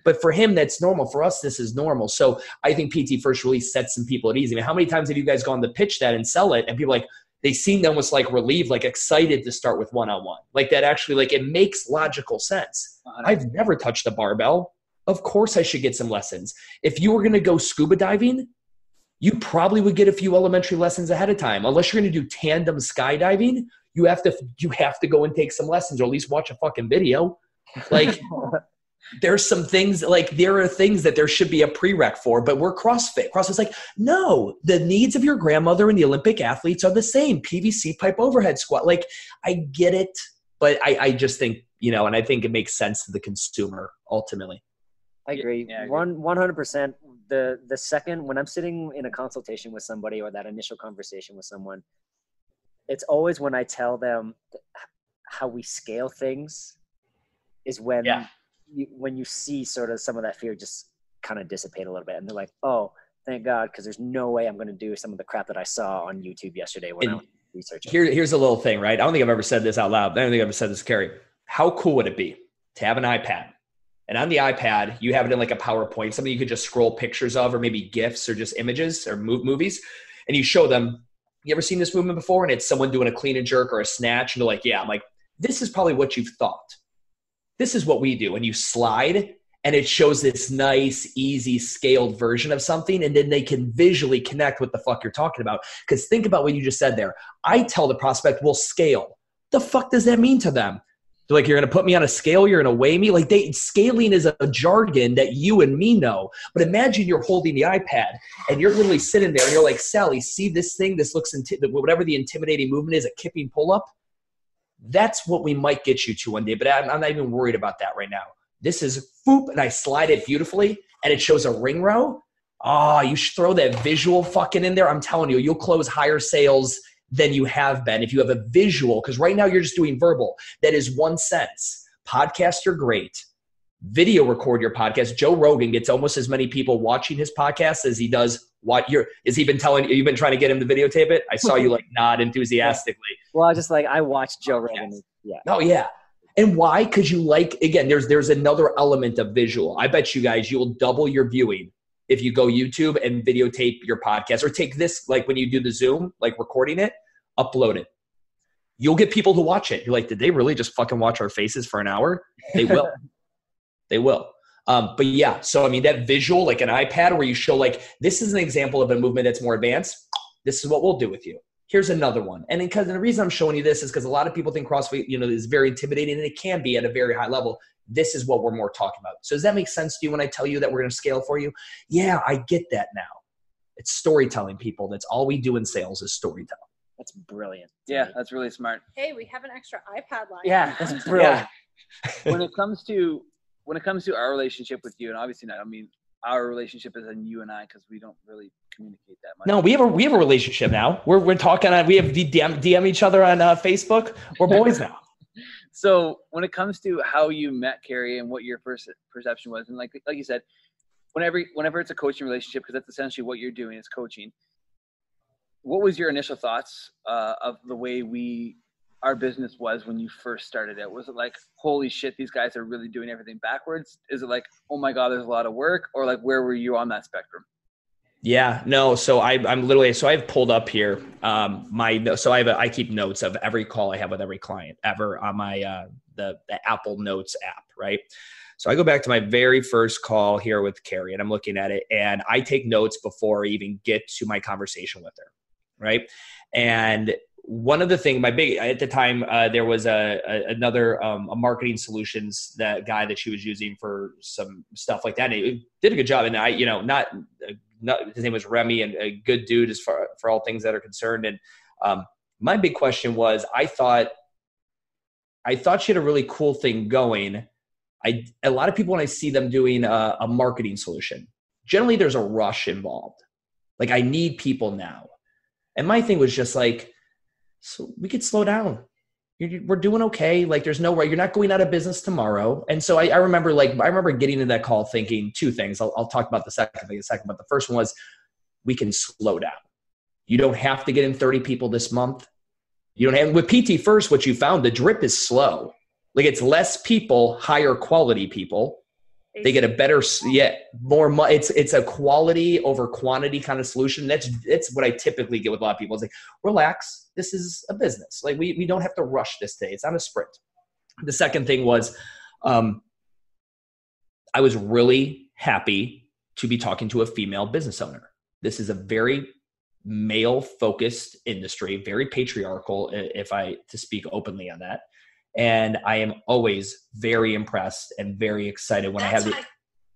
But for him, that's normal. For us, this is normal. So I think PT First really sets some people at ease. I mean, how many times have you guys gone to pitch that and sell it? And people like, they seem almost like relieved, like excited to start with one on one. Like that actually, like it makes logical sense. Uh-huh. I've never touched a barbell. Of course, I should get some lessons. If you were going to go scuba diving, you probably would get a few elementary lessons ahead of time. Unless you're going to do tandem skydiving, you have to you have to go and take some lessons or at least watch a fucking video. Like there's some things like there are things that there should be a prereq for, but we're CrossFit. CrossFit's like, no, the needs of your grandmother and the Olympic athletes are the same. PVC pipe overhead squat. Like, I get it, but I, I just think, you know, and I think it makes sense to the consumer ultimately. I agree. Yeah, I agree. One one hundred percent. The the second when I'm sitting in a consultation with somebody or that initial conversation with someone, it's always when I tell them how we scale things is when yeah you, when you see sort of some of that fear just kind of dissipate a little bit, and they're like, "Oh, thank God," because there's no way I'm going to do some of the crap that I saw on YouTube yesterday when and I was researching. Here, here's a little thing, right? I don't think I've ever said this out loud. I don't think I've ever said this, Carrie. How cool would it be to have an iPad? And on the iPad, you have it in like a PowerPoint, something you could just scroll pictures of, or maybe GIFs or just images or movies, and you show them. You ever seen this movement before? And it's someone doing a clean and jerk or a snatch, and they're like, "Yeah." I'm like, "This is probably what you've thought." This is what we do. And you slide and it shows this nice, easy, scaled version of something, and then they can visually connect what the fuck you're talking about. Because think about what you just said there. I tell the prospect, we'll scale. The fuck does that mean to them? They're like, you're gonna put me on a scale, you're gonna weigh me. Like they scaling is a jargon that you and me know. But imagine you're holding the iPad and you're literally sitting there and you're like, Sally, see this thing? This looks inti- whatever the intimidating movement is, a kipping pull up that's what we might get you to one day, but I'm, I'm not even worried about that right now. This is foop, and I slide it beautifully, and it shows a ring row. Oh, you should throw that visual fucking in there. I'm telling you, you'll close higher sales than you have been if you have a visual, because right now you're just doing verbal. That is one sense. Podcasts are great. Video record your podcast. Joe Rogan gets almost as many people watching his podcast as he does what you're is he been telling you you've been trying to get him to videotape it? I saw you like nod enthusiastically. Well i just like i watched joe oh, rogan. yes. yeah. Oh yeah. And why? Because you like again there's there's another element of visual. I bet you guys you'll double your viewing if you go youtube and videotape your podcast. Or take this like when you do the zoom like recording it upload it. You'll get people to watch it. You're like did they really just fucking watch our faces for an hour? They will. They will um, but yeah, so I mean, that visual, like an iPad where you show, like, this is an example of a movement that's more advanced. This is what we'll do with you. Here's another one. And because the reason I'm showing you this is because a lot of people think CrossFit, you know, is very intimidating and it can be at a very high level. This is what we're more talking about. So does that make sense to you when I tell you that we're going to scale for you? Yeah, I get that now. It's storytelling, people. That's all we do in sales is storytelling. That's brilliant. Yeah, that's really smart. Hey, we have an extra iPad line. Yeah, that's brilliant. Yeah. when it comes to when it comes to our relationship with you, and obviously not, I mean, our relationship is in you and I because we don't really communicate that much. No, we have a we have a relationship now. We're we're talking on we have DM DM each other on uh, Facebook. We're boys now. so when it comes to how you met Carrie and what your first perception was, and like like you said, whenever whenever it's a coaching relationship, because that's essentially what you're doing is coaching. What was your initial thoughts uh, of the way we our business was when you first started it? Was it like, holy shit, these guys are really doing everything backwards? Is it like, oh my god, there's a lot of work, or like, where were you on that spectrum? Yeah, no. So I, I'm literally so I've pulled up here um, my so I have a, I keep notes of every call I have with every client ever on my uh, the the Apple Notes app, right? So I go back to my very first call here with Carrie, and I'm looking at it, and I take notes before I even get to my conversation with her, right? And one of the things my big at the time uh, there was a, a another um, a marketing solutions that guy that she was using for some stuff like that and it did a good job and i you know not not, his name was Remy, and a good dude as far for all things that are concerned. And um, my big question was, I thought, I thought she had a really cool thing going. I a lot of people when I see them doing a, a marketing solution, generally there's a rush involved. Like I need people now, and my thing was just like, so we could slow down we're doing okay. Like there's no way you're not going out of business tomorrow. And so I, I remember like I remember getting into that call thinking two things. I'll, I'll talk about the second thing in a second, but the first one was we can slow down. You don't have to get in 30 people this month. You don't have with PT first. What you found the drip is slow. Like it's less people, higher quality people. They get a better, yeah, more. It's it's a quality over quantity kind of solution. That's it's what I typically get with a lot of people. It's like relax this is a business. Like we, we don't have to rush this day. It's not a sprint. The second thing was um, I was really happy to be talking to a female business owner. This is a very male focused industry, very patriarchal, if I to speak openly on that. And I am always very impressed and very excited when That's I have the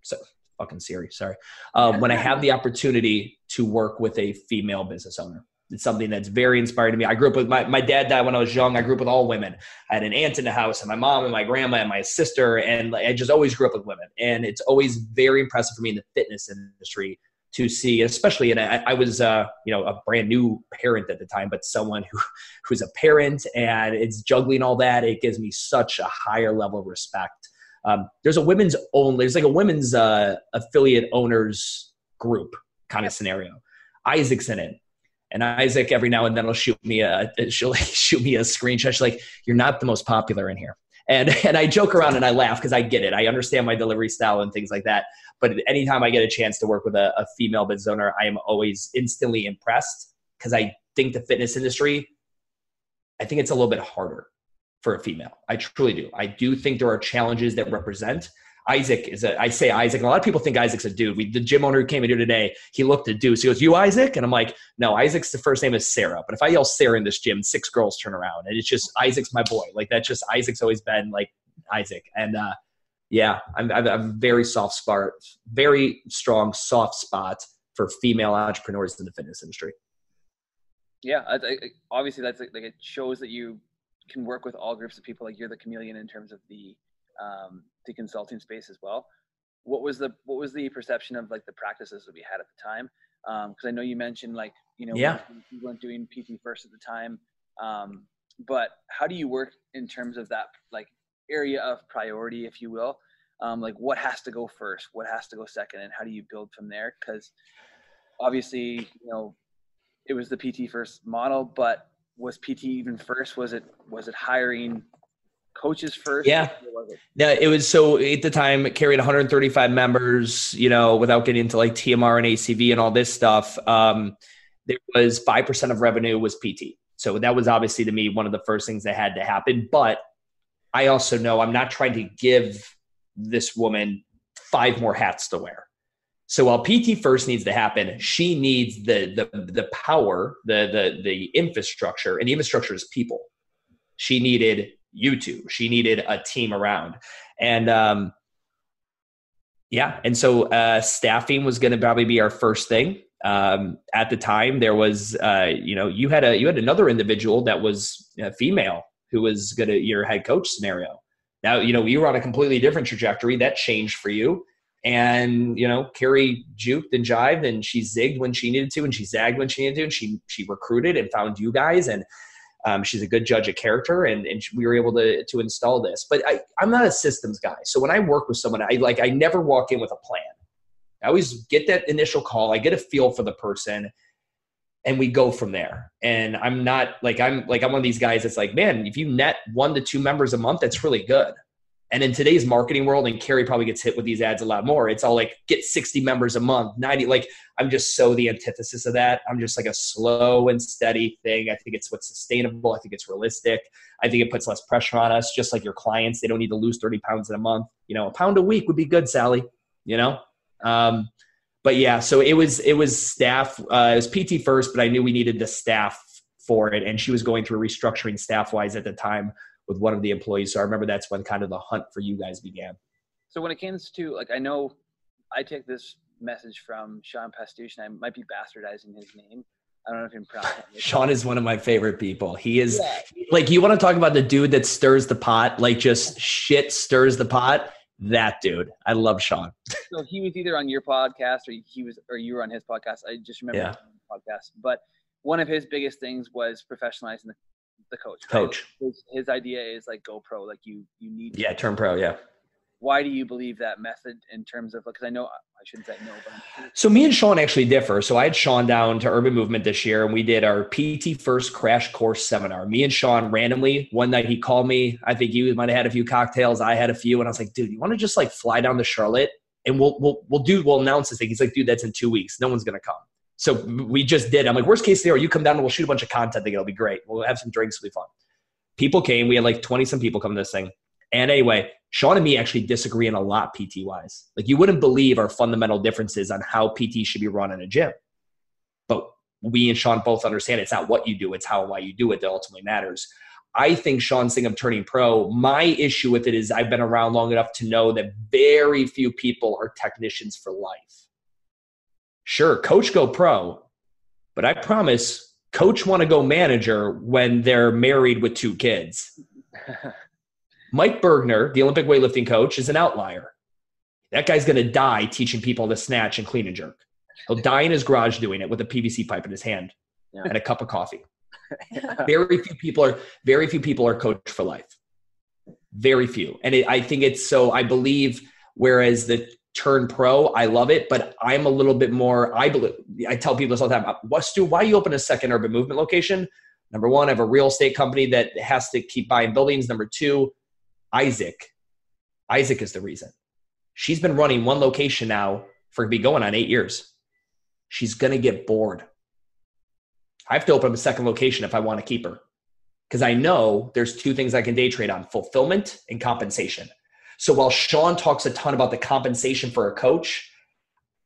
so fucking Siri, sorry. Um, when I have the opportunity to work with a female business owner. It's something that's very inspiring to me. I grew up with my, my dad died when I was young. I grew up with all women. I had an aunt in the house and my mom and my grandma and my sister. And I just always grew up with women. And it's always very impressive for me in the fitness industry to see, especially, and I, I was, uh, you know, a brand new parent at the time, but someone who, who's a parent and it's juggling all that. It gives me such a higher level of respect. Um, there's a women's only, there's like a women's uh, affiliate owners group kind of scenario. Isaac's in it. And Isaac every now and then will shoot me a she'll shoot me a screenshot. She's like, "You're not the most popular in here." And and I joke around and I laugh because I get it. I understand my delivery style and things like that. But anytime I get a chance to work with a, a female business owner, I am always instantly impressed because I think the fitness industry, I think it's a little bit harder for a female. I truly do. I do think there are challenges that represent Isaac is a, I say Isaac, and a lot of people think Isaac's a dude. We, the gym owner who came in here today, he looked at dudes. He goes, You Isaac? And I'm like, No, Isaac's the first name is Sarah. But if I yell Sarah in this gym, six girls turn around. And it's just Isaac's my boy. Like that's just Isaac's always been like Isaac. And uh, yeah, I'm, I'm, I'm very soft spot, very strong soft spot for female entrepreneurs in the fitness industry. Yeah, I, I, obviously that's like, like it shows that you can work with all groups of people. Like you're the chameleon in terms of the um, the consulting space as well. What was the what was the perception of like the practices that we had at the time? Because um, I know you mentioned like you know yeah. we weren't doing PT first at the time, um, but how do you work in terms of that like area of priority, if you will? Um, like what has to go first, what has to go second, and how do you build from there? Because obviously, you know, it was the PT first model, but was PT even first? Was it was it hiring coaches first? Yeah. Yeah, it was so at the time it carried 135 members, you know, without getting into like TMR and ACV and all this stuff. Um, there was 5% of revenue was PT. So that was obviously to me one of the first things that had to happen. But I also know I'm not trying to give this woman five more hats to wear. So while PT first needs to happen, she needs the the the power, the the the infrastructure, and the infrastructure is people. She needed YouTube. She needed a team around. And um, yeah, and so uh, staffing was going to probably be our first thing. Um, at the time, there was uh, you know you had a you had another individual that was female who was going to your head coach scenario. Now you know you were on a completely different trajectory that changed for you. And you know, Carrie juked and jived, and she zigged when she needed to, and she zagged when she needed to, and she she recruited and found you guys, and Um, she's a good judge of character, and, and we were able to to install this. But I, I'm not a systems guy, so when I work with someone, I like I never walk in with a plan. I always get that initial call. I get a feel for the person, and we go from there. And I'm not like I'm like I'm one of these guys that's like, man, if you net one to two members a month, that's really good. And in today's marketing world, and Carrie probably gets hit with these ads a lot more. It's all like get 60 members a month, 90. Like I'm just so the antithesis of that. I'm just like a slow and steady thing. I think it's what's sustainable. I think it's realistic. I think it puts less pressure on us. Just like your clients, they don't need to lose 30 pounds in a month. You know, a pound a week would be good, Sally. You know. Um, but yeah, so it was it was staff. Uh, it was PT first, but I knew we needed the staff for it, and she was going through restructuring staff wise at the time with one of the employees. So I remember that's when kind of the hunt for you guys began. So when it comes to like, I know I take this message from Sean Pastuch, and I might be bastardizing his name. I don't know if you pronounce it. Sean is one of my favorite people. He is yeah. like you want to talk about the dude that stirs the pot, like just shit stirs the pot. That dude, I love Sean. so he was either on your podcast or he was, or you were on his podcast. I just remember yeah. podcast. But one of his biggest things was professionalizing the the coach. Right? Coach. His, his idea is like go pro. Like you you need. Yeah, turn pro. Yeah. Why do you believe that method in terms of because I know I shouldn't say no, but so me and Sean actually differ. So I had Sean down to Urban Movement this year, and we did our PT First crash course seminar. Me and Sean randomly one night he called me. I think he might have had a few cocktails. I had a few, and I was like, dude, you want to just like fly down to Charlotte and we'll we'll we'll do we'll announce this thing. He's like, dude, that's in two weeks. No one's gonna come. So we just did. I'm like, worst case scenario, you come down and we'll shoot a bunch of content. Think it'll be great. We'll have some drinks. It'll be fun. People came. We had like 20 some people come to this thing. And anyway, Sean and me actually disagree in a lot PT wise. Like you wouldn't believe our fundamental differences on how PT should be run in a gym. But we and Sean both understand it's not what you do, it's how and why you do it that ultimately matters. I think Sean's thing of turning pro, my issue with it is I've been around long enough to know that very few people are technicians for life. Sure, coach go pro, but I promise coach want to go manager when they're married with two kids. Mike Burgener, the Olympic weightlifting coach, is an outlier. That guy's going to die teaching people to snatch and clean and jerk. He'll die in his garage doing it with a PVC pipe in his hand yeah. and a cup of coffee. very few people are very few people are coached for life. Very few, and it, I think it's so. I believe whereas the turn pro. I love it, but I'm a little bit more. I believe I tell people this all the time. Uh, what Stu? Why you open a second urban movement location? Number one, I have a real estate company that has to keep buying buildings. Number two, Isaac. Isaac is the reason. She's been running one location now for be going on eight years. She's gonna get bored. I have to open up a second location if I want to keep her. Because I know there's two things I can day trade on fulfillment and compensation. So while Sean talks a ton about the compensation for a coach,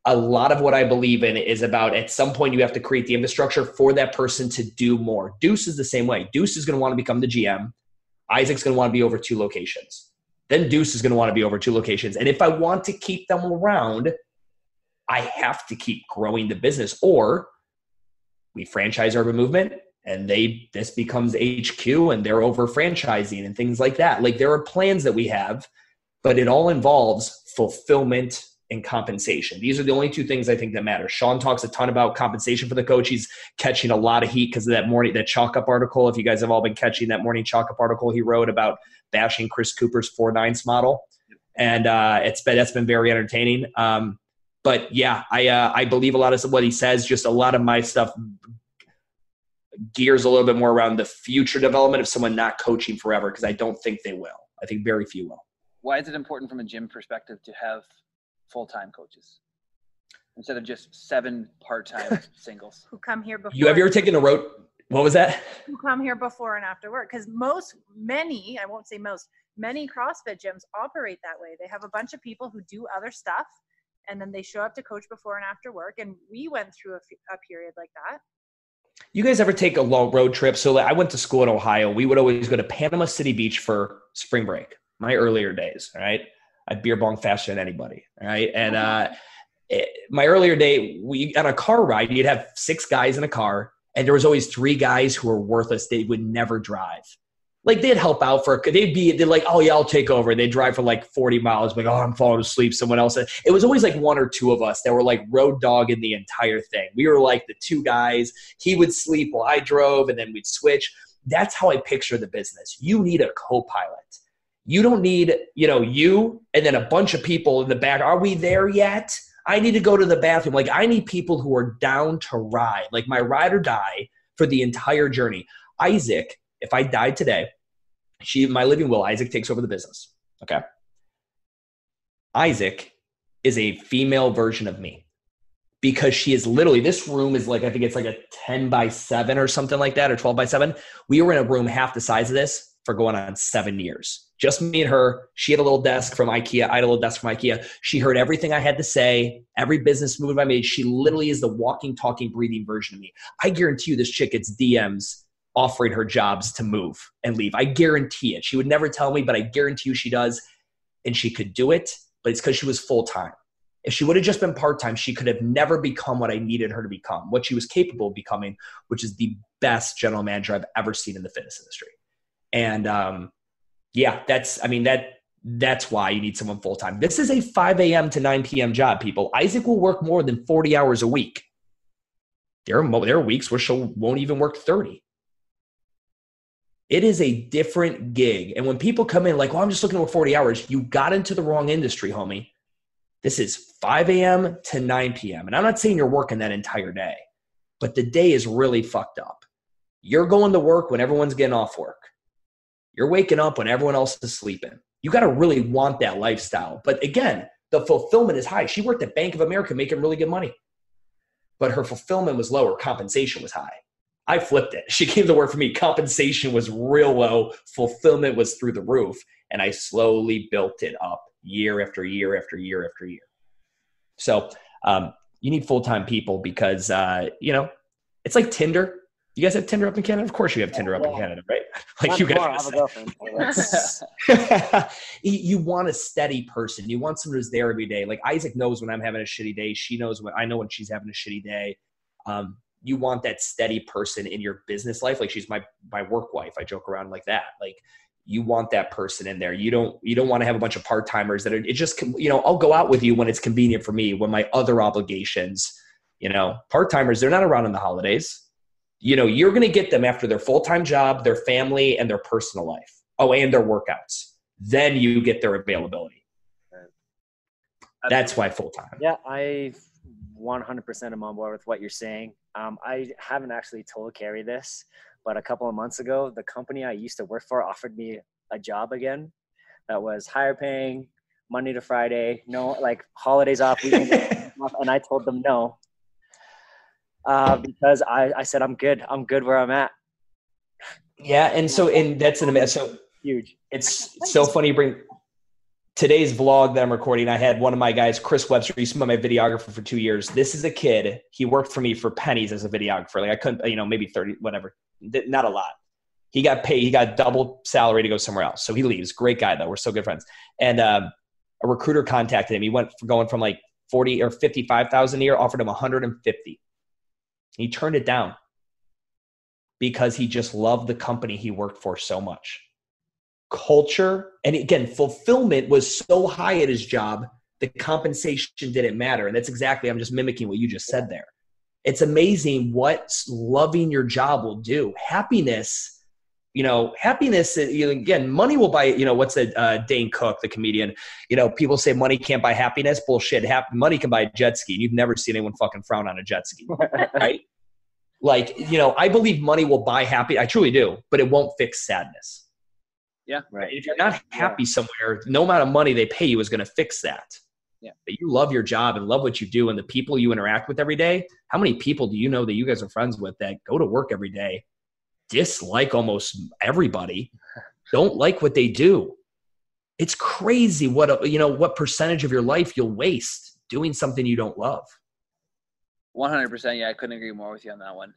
a lot of what I believe in is about at some point you have to create the infrastructure for that person to do more. Deuce is the same way. Deuce is going to want to become the GM. Isaac's going to want to be over two locations. Then Deuce is going to want to be over two locations. And if I want to keep them around, I have to keep growing the business or we franchise urban movement and they this becomes HQ and they're over franchising and things like that. Like there are plans that we have but it all involves fulfillment and compensation. These are the only two things I think that matter. Sean talks a ton about compensation for the coach. He's catching a lot of heat because of that morning, that chalk up article. If you guys have all been catching that morning chalk up article he wrote about bashing Chris Cooper's four nines model. And uh, it's been, that's been very entertaining. Um, but yeah, I, uh, I believe a lot of what he says, just a lot of my stuff gears a little bit more around the future development of someone not coaching forever. Cause I don't think they will. I think very few will why is it important from a gym perspective to have full-time coaches instead of just seven part-time singles? Who come here before you have you ever taken a road what was that? Who come here before and after work? Because most many i won't say most many crossfit gyms operate that way. They have a bunch of people who do other stuff and then they show up to coach before and after work and we went through a, a period like that. You guys ever take a long road trip? So like, i went to school in ohio. We would always go to panama city beach for spring break my earlier days, right? I beer bong faster than anybody, right? And uh, it, my earlier day, we on a car ride, you'd have six guys in a car, and there was always three guys who were worthless. They would never drive. like they'd help out for they'd be they're like oh yeah i'll take over they'd drive for like 40 miles like oh i'm falling asleep someone else it was always like one or two of us that were like road dog in the entire thing we were like the two guys he would sleep while i drove and then we'd switch that's how i picture the business you need a co-pilot you don't need you know you and then a bunch of people in the back are we there yet i need to go to the bathroom like i need people who are down to ride like my ride or die for the entire journey isaac if I died today, she my living will, Isaac takes over the business. Okay. Isaac is a female version of me because she is literally this room is like I think it's like a 10 by 7 or something like that or 12 by 7. We were in a room half the size of this for going on 7 years. Just me and her. She had a little desk from IKEA. I had a little desk from IKEA. She heard everything I had to say, every business move I made. She literally is the walking, talking, breathing version of me. I guarantee you this chick gets DMs offering her jobs to move and leave. I guarantee it. She would never tell me, but I guarantee you she does. And she could do it, but it's because she was full time. If she would have just been part time, she could have never become what I needed her to become, what she was capable of becoming, which is the best general manager I've ever seen in the fitness industry. And um, yeah, that's, I mean, that that's why you need someone full time. This is a 5 a.m. to 9 p.m. job, people. Isaac will work more than 40 hours a week. There are, there are weeks where she won't even work 30. It is a different gig. And when people come in like, well, I'm just looking to work 40 hours, you got into the wrong industry, homie. This is 5 a.m. to 9 p.m. And I'm not saying you're working that entire day, but the day is really fucked up. You're going to work when everyone's getting off work. You're waking up when everyone else is sleeping. You got to really want that lifestyle. But again, the fulfillment is high. She worked at Bank of America making really good money, but her fulfillment was lower, compensation was high. I flipped it. She came to work for me. Compensation was real low, fulfillment was through the roof, and I slowly built it up year after year after year after year. So um, you need full time people because uh, you know it's like Tinder. You guys have Tinder up in Canada? Of course you have Tinder up in Canada, right? Like you guys. you want a steady person. You want someone who's there every day. Like Isaac knows when I'm having a shitty day. She knows when I know when she's having a shitty day. Um, you want that steady person in your business life like she's my my work wife i joke around like that like you want that person in there you don't you don't want to have a bunch of part-timers that are it just you know i'll go out with you when it's convenient for me when my other obligations you know part-timers they're not around in the holidays you know you're going to get them after their full-time job their family and their personal life. Oh and their workouts. Then you get their availability. That's why full-time. Yeah i 100% am on board with what you're saying. Um, I haven't actually told Carrie this, but a couple of months ago, the company I used to work for offered me a job again that was higher paying, Monday to Friday, no like holidays off, weekends off, and I told them no uh, because I, I said I'm good. I'm good where I'm at. Yeah, and so and that's an amazing so huge. It's so funny you bring today's vlog that I'm recording, I had one of my guys, Chris Webster, he's been my videographer for two years. This is a kid. He worked for me for pennies as a videographer. Like I couldn't, you know, maybe 30, whatever. Not a lot. He got paid, he got double salary to go somewhere else. So he leaves. Great guy though. We're still good friends. And uh, a recruiter contacted him. He went for going from like 40 or 55,000 a year, offered him 150. He turned it down because he just loved the company he worked for so much. Culture and again fulfillment was so high at his job the compensation didn't matter. And that's exactly i'm just mimicking what you just said there. It's amazing what loving your job will do. Happiness you know happiness uh, you know, again money will buy you know what's the uh, dane cook the comedian you know people say money can't buy happiness bullshit money can buy a jet ski and you've never seen anyone fucking frown on a jet ski right like you know i believe money will buy happy i truly do but it won't fix sadness yeah. Right. If you're not happy yeah. somewhere, no amount of money they pay you is going to fix that. Yeah. But you love your job and love what you do and the people you interact with every day. How many people do you know that you guys are friends with that go to work every day, dislike almost everybody, don't like what they do? It's crazy what you know what percentage of your life you'll waste doing something you don't love. 100%. Yeah, I couldn't agree more with you on that one.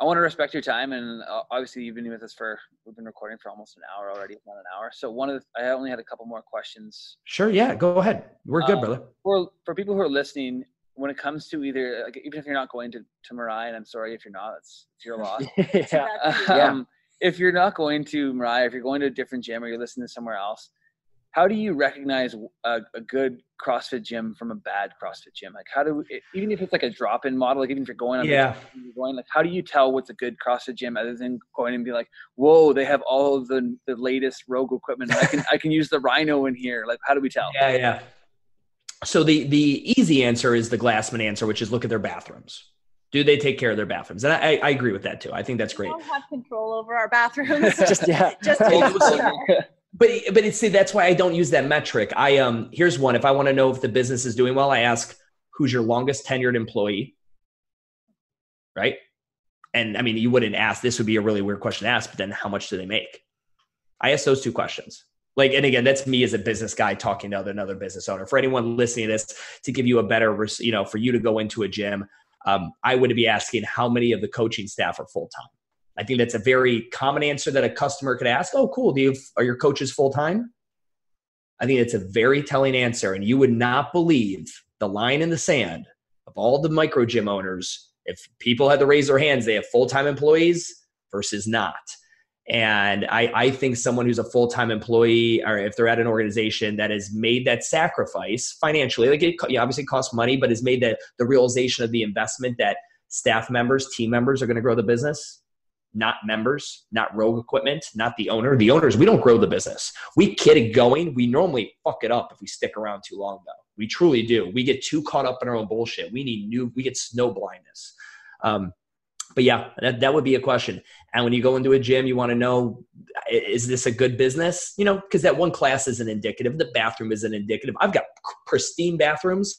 I want to respect your time, and uh, obviously you've been with us for we've been recording for almost an hour already, not an hour. So one of the, I only had a couple more questions. Sure, yeah, go ahead. We're good, um, brother. For for people who are listening, when it comes to either like even if you're not going to to Moirai, and I'm sorry if you're not, it's, it's your loss. yeah. Um, if you're not going to Moirai, if you're going to a different gym or you're listening to somewhere else, how do you recognize a, a, good CrossFit gym from a bad CrossFit gym? Like, how do we even if it's like a drop-in model, like even if you're going on, yeah, you're going like, how do you tell what's a good CrossFit gym other than going and be like, whoa, they have all of the the latest Rogue equipment. I can I can use the Rhino in here. Like, how do we tell? Yeah, yeah. So the the easy answer is the Glassman answer, which is look at their bathrooms. Do they take care of their bathrooms? And I, I agree with that too. I think that's great. We don't have control over our bathrooms. just yeah. just but but it's see that's why I don't use that metric. I um here's one. If I want to know if the business is doing well, I ask who's your longest tenured employee, right? And I mean, you wouldn't ask. This would be a really weird question to ask. But then, how much do they make? I ask those two questions. Like, and again, that's me as a business guy talking to another business owner. For anyone listening to this, to give you a better, you know, for you to go into a gym, um, I would be asking how many of the coaching staff are full time. I think that's a very common answer that a customer could ask. Oh, cool. Do you are your coaches full time? I think it's a very telling answer, and you would not believe the line in the sand of all the micro gym owners. If people had to raise their hands, they have full time employees versus not. And I, I think someone who's a full time employee, or if they're at an organization that has made that sacrifice financially, like it obviously costs money, but has made the, the realization of the investment that staff members, team members are going to grow the business, not members, not rogue equipment, not the owner. The owners, we don't grow the business. We get it going. We normally fuck it up if we stick around too long, though. We truly do. We get too caught up in our own bullshit. We need new, we get snow blindness. Um, but yeah, that, that would be a question. And when you go into a gym, you want to know is this a good business? You know, because that one class isn't indicative. The bathroom isn't indicative. I've got pristine bathrooms.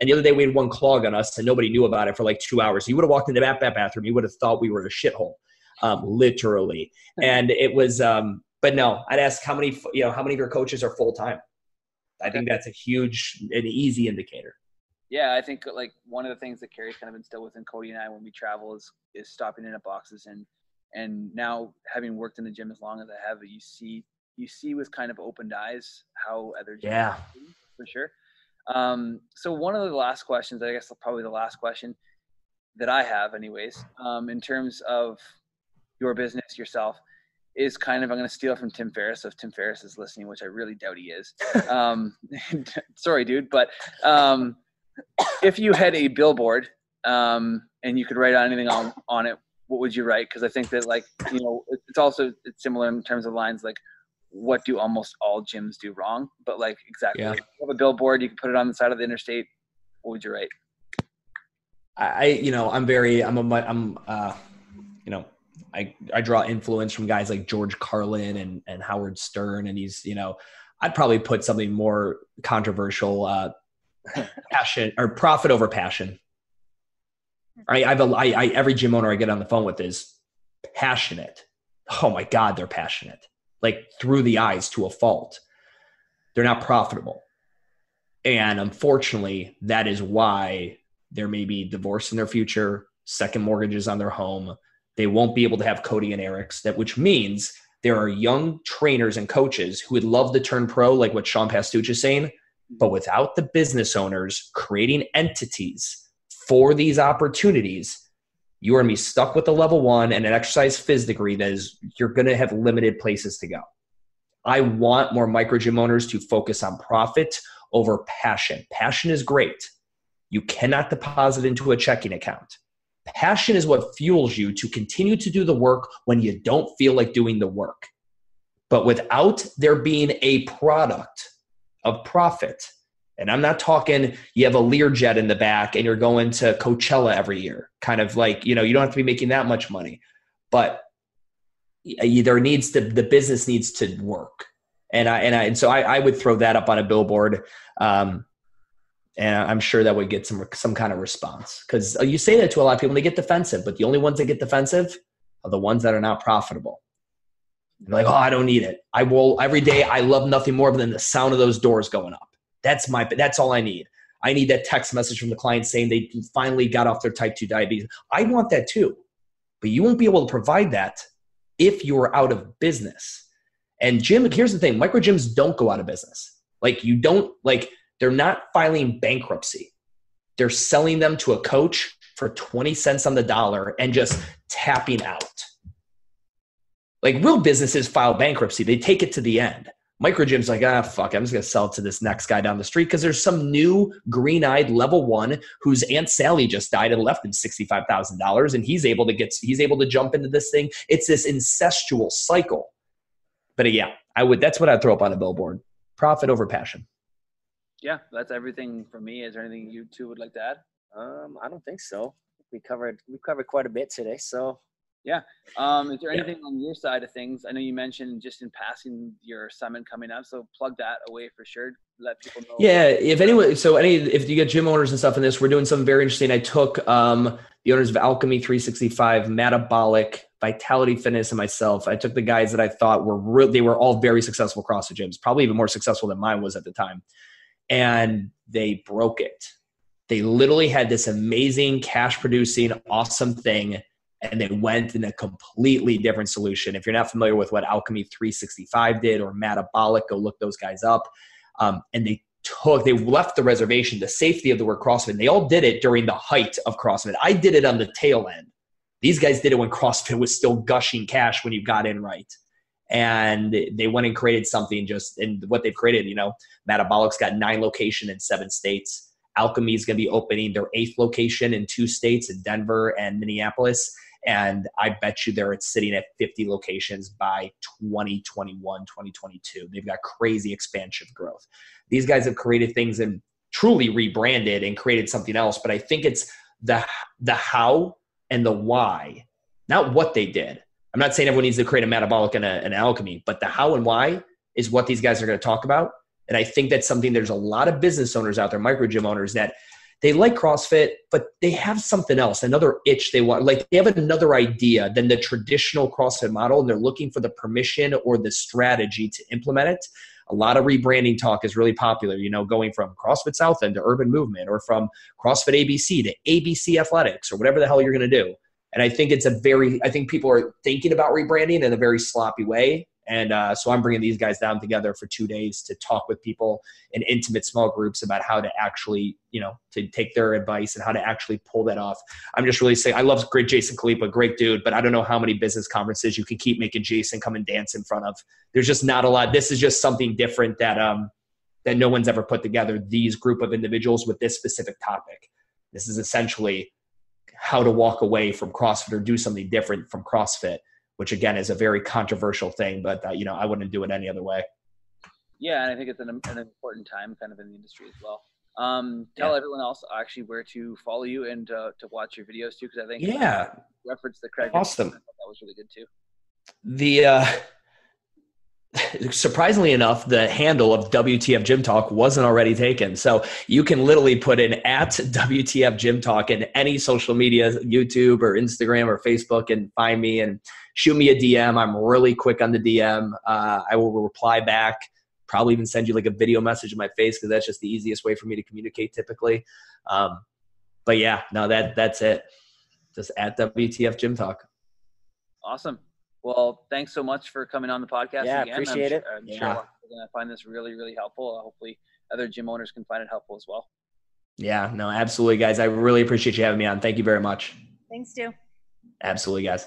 And the other day we had one clog on us and nobody knew about it for like two hours. You would have walked into that, that bathroom, you would have thought we were a shithole, um, literally. And it was, um, but no, I'd ask how many, you know, how many of your coaches are full time? I think that's a huge, an easy indicator yeah, I think like one of the things that Carrie's kind of instilled within Cody and I when we travel is is stopping in at boxes and and now having worked in the gym as long as I have, you see you see with kind of opened eyes how other gyms yeah for sure. Um, so one of the last questions, I guess probably the last question that I have, anyways, um, in terms of your business yourself, is kind of I'm going to steal from Tim Ferriss. If Tim Ferriss is listening, which I really doubt he is, um, sorry, dude, but um, if you had a billboard um, and you could write on anything on on it, what would you write? Because I think that like you know it's also it's similar in terms of lines like what do almost all gyms do wrong? But like exactly, yeah. you have a billboard, you can put it on the side of the interstate. What would you write? I you know I'm very I'm a I'm uh you know I I draw influence from guys like George Carlin and and Howard Stern and he's you know I'd probably put something more controversial. Uh, passion or profit over passion. I, I've every gym owner I get on the phone with is passionate. Oh my God, they're passionate, like through the eyes to a fault. They're not profitable. And unfortunately, that is why there may be divorce in their future, second mortgages on their home. They won't be able to have Cody and Eric's, that which means there are young trainers and coaches who would love to turn pro, like what Sean Pastuch is saying, but without the business owners creating entities for these opportunities, you are going to be stuck with a level one and an exercise phys degree that is, you're going to have limited places to go. I want more micro gym owners to focus on profit over passion. Passion is great. You cannot deposit into a checking account. Passion is what fuels you to continue to do the work when you don't feel like doing the work. But without there being a product, of profit. And I'm not talking you have a Learjet in the back and you're going to Coachella every year. Kind of like, you know, you don't have to be making that much money. But there needs to the business needs to work. And I and I and so I, I would throw that up on a billboard. Um, and I'm sure that would get some some kind of response because you say that to a lot of people, and they get defensive. But the only ones that get defensive are the ones that are not profitable like, oh, I don't need it. I will every day. I love nothing more than the sound of those doors going up. That's my. That's all I need. I need that text message from the client saying they finally got off their type two diabetes. I want that too, but you won't be able to provide that if you are out of business. And Jim, here's the thing: micro gyms don't go out of business. Like you don't like they're not filing bankruptcy. They're selling them to a coach for 20 cents on the dollar and just tapping out Like real businesses file bankruptcy, they take it to the end. Micro gym's like, ah, fuck, I'm just gonna sell it to this next guy down the street because there's some new green-eyed level one whose Aunt Sally just died and left him sixty-five thousand dollars, and he's able to get he's able to jump into this thing. It's this incestual cycle. But uh, yeah, I would that's what I'd throw up on a billboard. Profit over passion. Yeah, that's everything for me. Is there anything you two would like to add? Um, I don't think so. We covered we covered quite a bit today, so yeah. Um, is there anything yeah. on your side of things? I know you mentioned just in passing your summit coming up, so plug that away for sure. Let people know. Yeah, if anyone, so any, if you get gym owners and stuff in this, we're doing something very interesting. I took um, the owners of Alchemy 365, Metabolic, Vitality Fitness, and myself. I took the guys that I thought were really, they were all very successful CrossFit gyms, probably even more successful than mine was at the time, and they broke it. They literally had this amazing cash producing, awesome thing and they went in a completely different solution. If you're not familiar with what Alchemy 365 did or Metabolic, go look those guys up. Um, and they took, they left the reservation, the safety of the word CrossFit. They all did it during the height of CrossFit. I did it on the tail end. These guys did it when CrossFit was still gushing cash when you got in right. And they went and created something just, and what they've created, you know, Metabolic's got nine location in seven states. Alchemy is going to be opening their eighth location in two states in Denver and Minneapolis and I bet you they're sitting at 50 locations by 2021, 2022. They've got crazy expansion growth. These guys have created things and truly rebranded and created something else. But I think it's the the how and the why, not what they did. I'm not saying everyone needs to create a metabolic and a, an alchemy, but the how and why is what these guys are going to talk about. And I think that's something there's a lot of business owners out there, micro gym owners, that they like CrossFit, but they have something else, another itch they want. Like they have another idea than the traditional CrossFit model, and they're looking for the permission or the strategy to implement it. A lot of rebranding talk is really popular, you know, going from CrossFit South End to Urban Movement or from CrossFit ABC to ABC Athletics or whatever the hell you're going to do. And I think it's a very, I think people are thinking about rebranding in a very sloppy way. And uh, so I'm bringing these guys down together for two days to talk with people in intimate small groups about how to actually, you know, to take their advice and how to actually pull that off. I'm just really saying, I love great Jason Khalipa, great dude, but I don't know how many business conferences you can keep making Jason come and dance in front of. There's just not a lot. This is just something different that, um, that no one's ever put together these group of individuals with this specific topic. This is essentially how to walk away from CrossFit or do something different from CrossFit which again is a very controversial thing, but uh, you know I wouldn't do it any other way. Yeah, and I think it's an, an important time kind of in the industry as well. Um, tell yeah. everyone else actually where to follow you and uh, to watch your videos too, because I think yeah, reference the Craig. Awesome. That was really good too. The uh, surprisingly enough, the handle of WTF Gym Talk wasn't already taken. So you can literally put in at WTF Gym Talk in any social media, YouTube or Instagram or Facebook, and find me and shoot me a DM. I'm really quick on the DM. Uh, I will reply back. Probably even send you like a video message in my face because that's just the easiest way for me to communicate typically. Um, but yeah, no, that that's it. Just at WTF Gym Talk. Awesome. Well, thanks so much for coming on the podcast. Yeah, again. appreciate I'm it. Sure, I'm yeah. sure we're going to find this really, really helpful. Uh, hopefully, other gym owners can find it helpful as well. Yeah, no, absolutely, guys. I really appreciate you having me on. Thank you very much. Thanks, Stu. Absolutely, guys.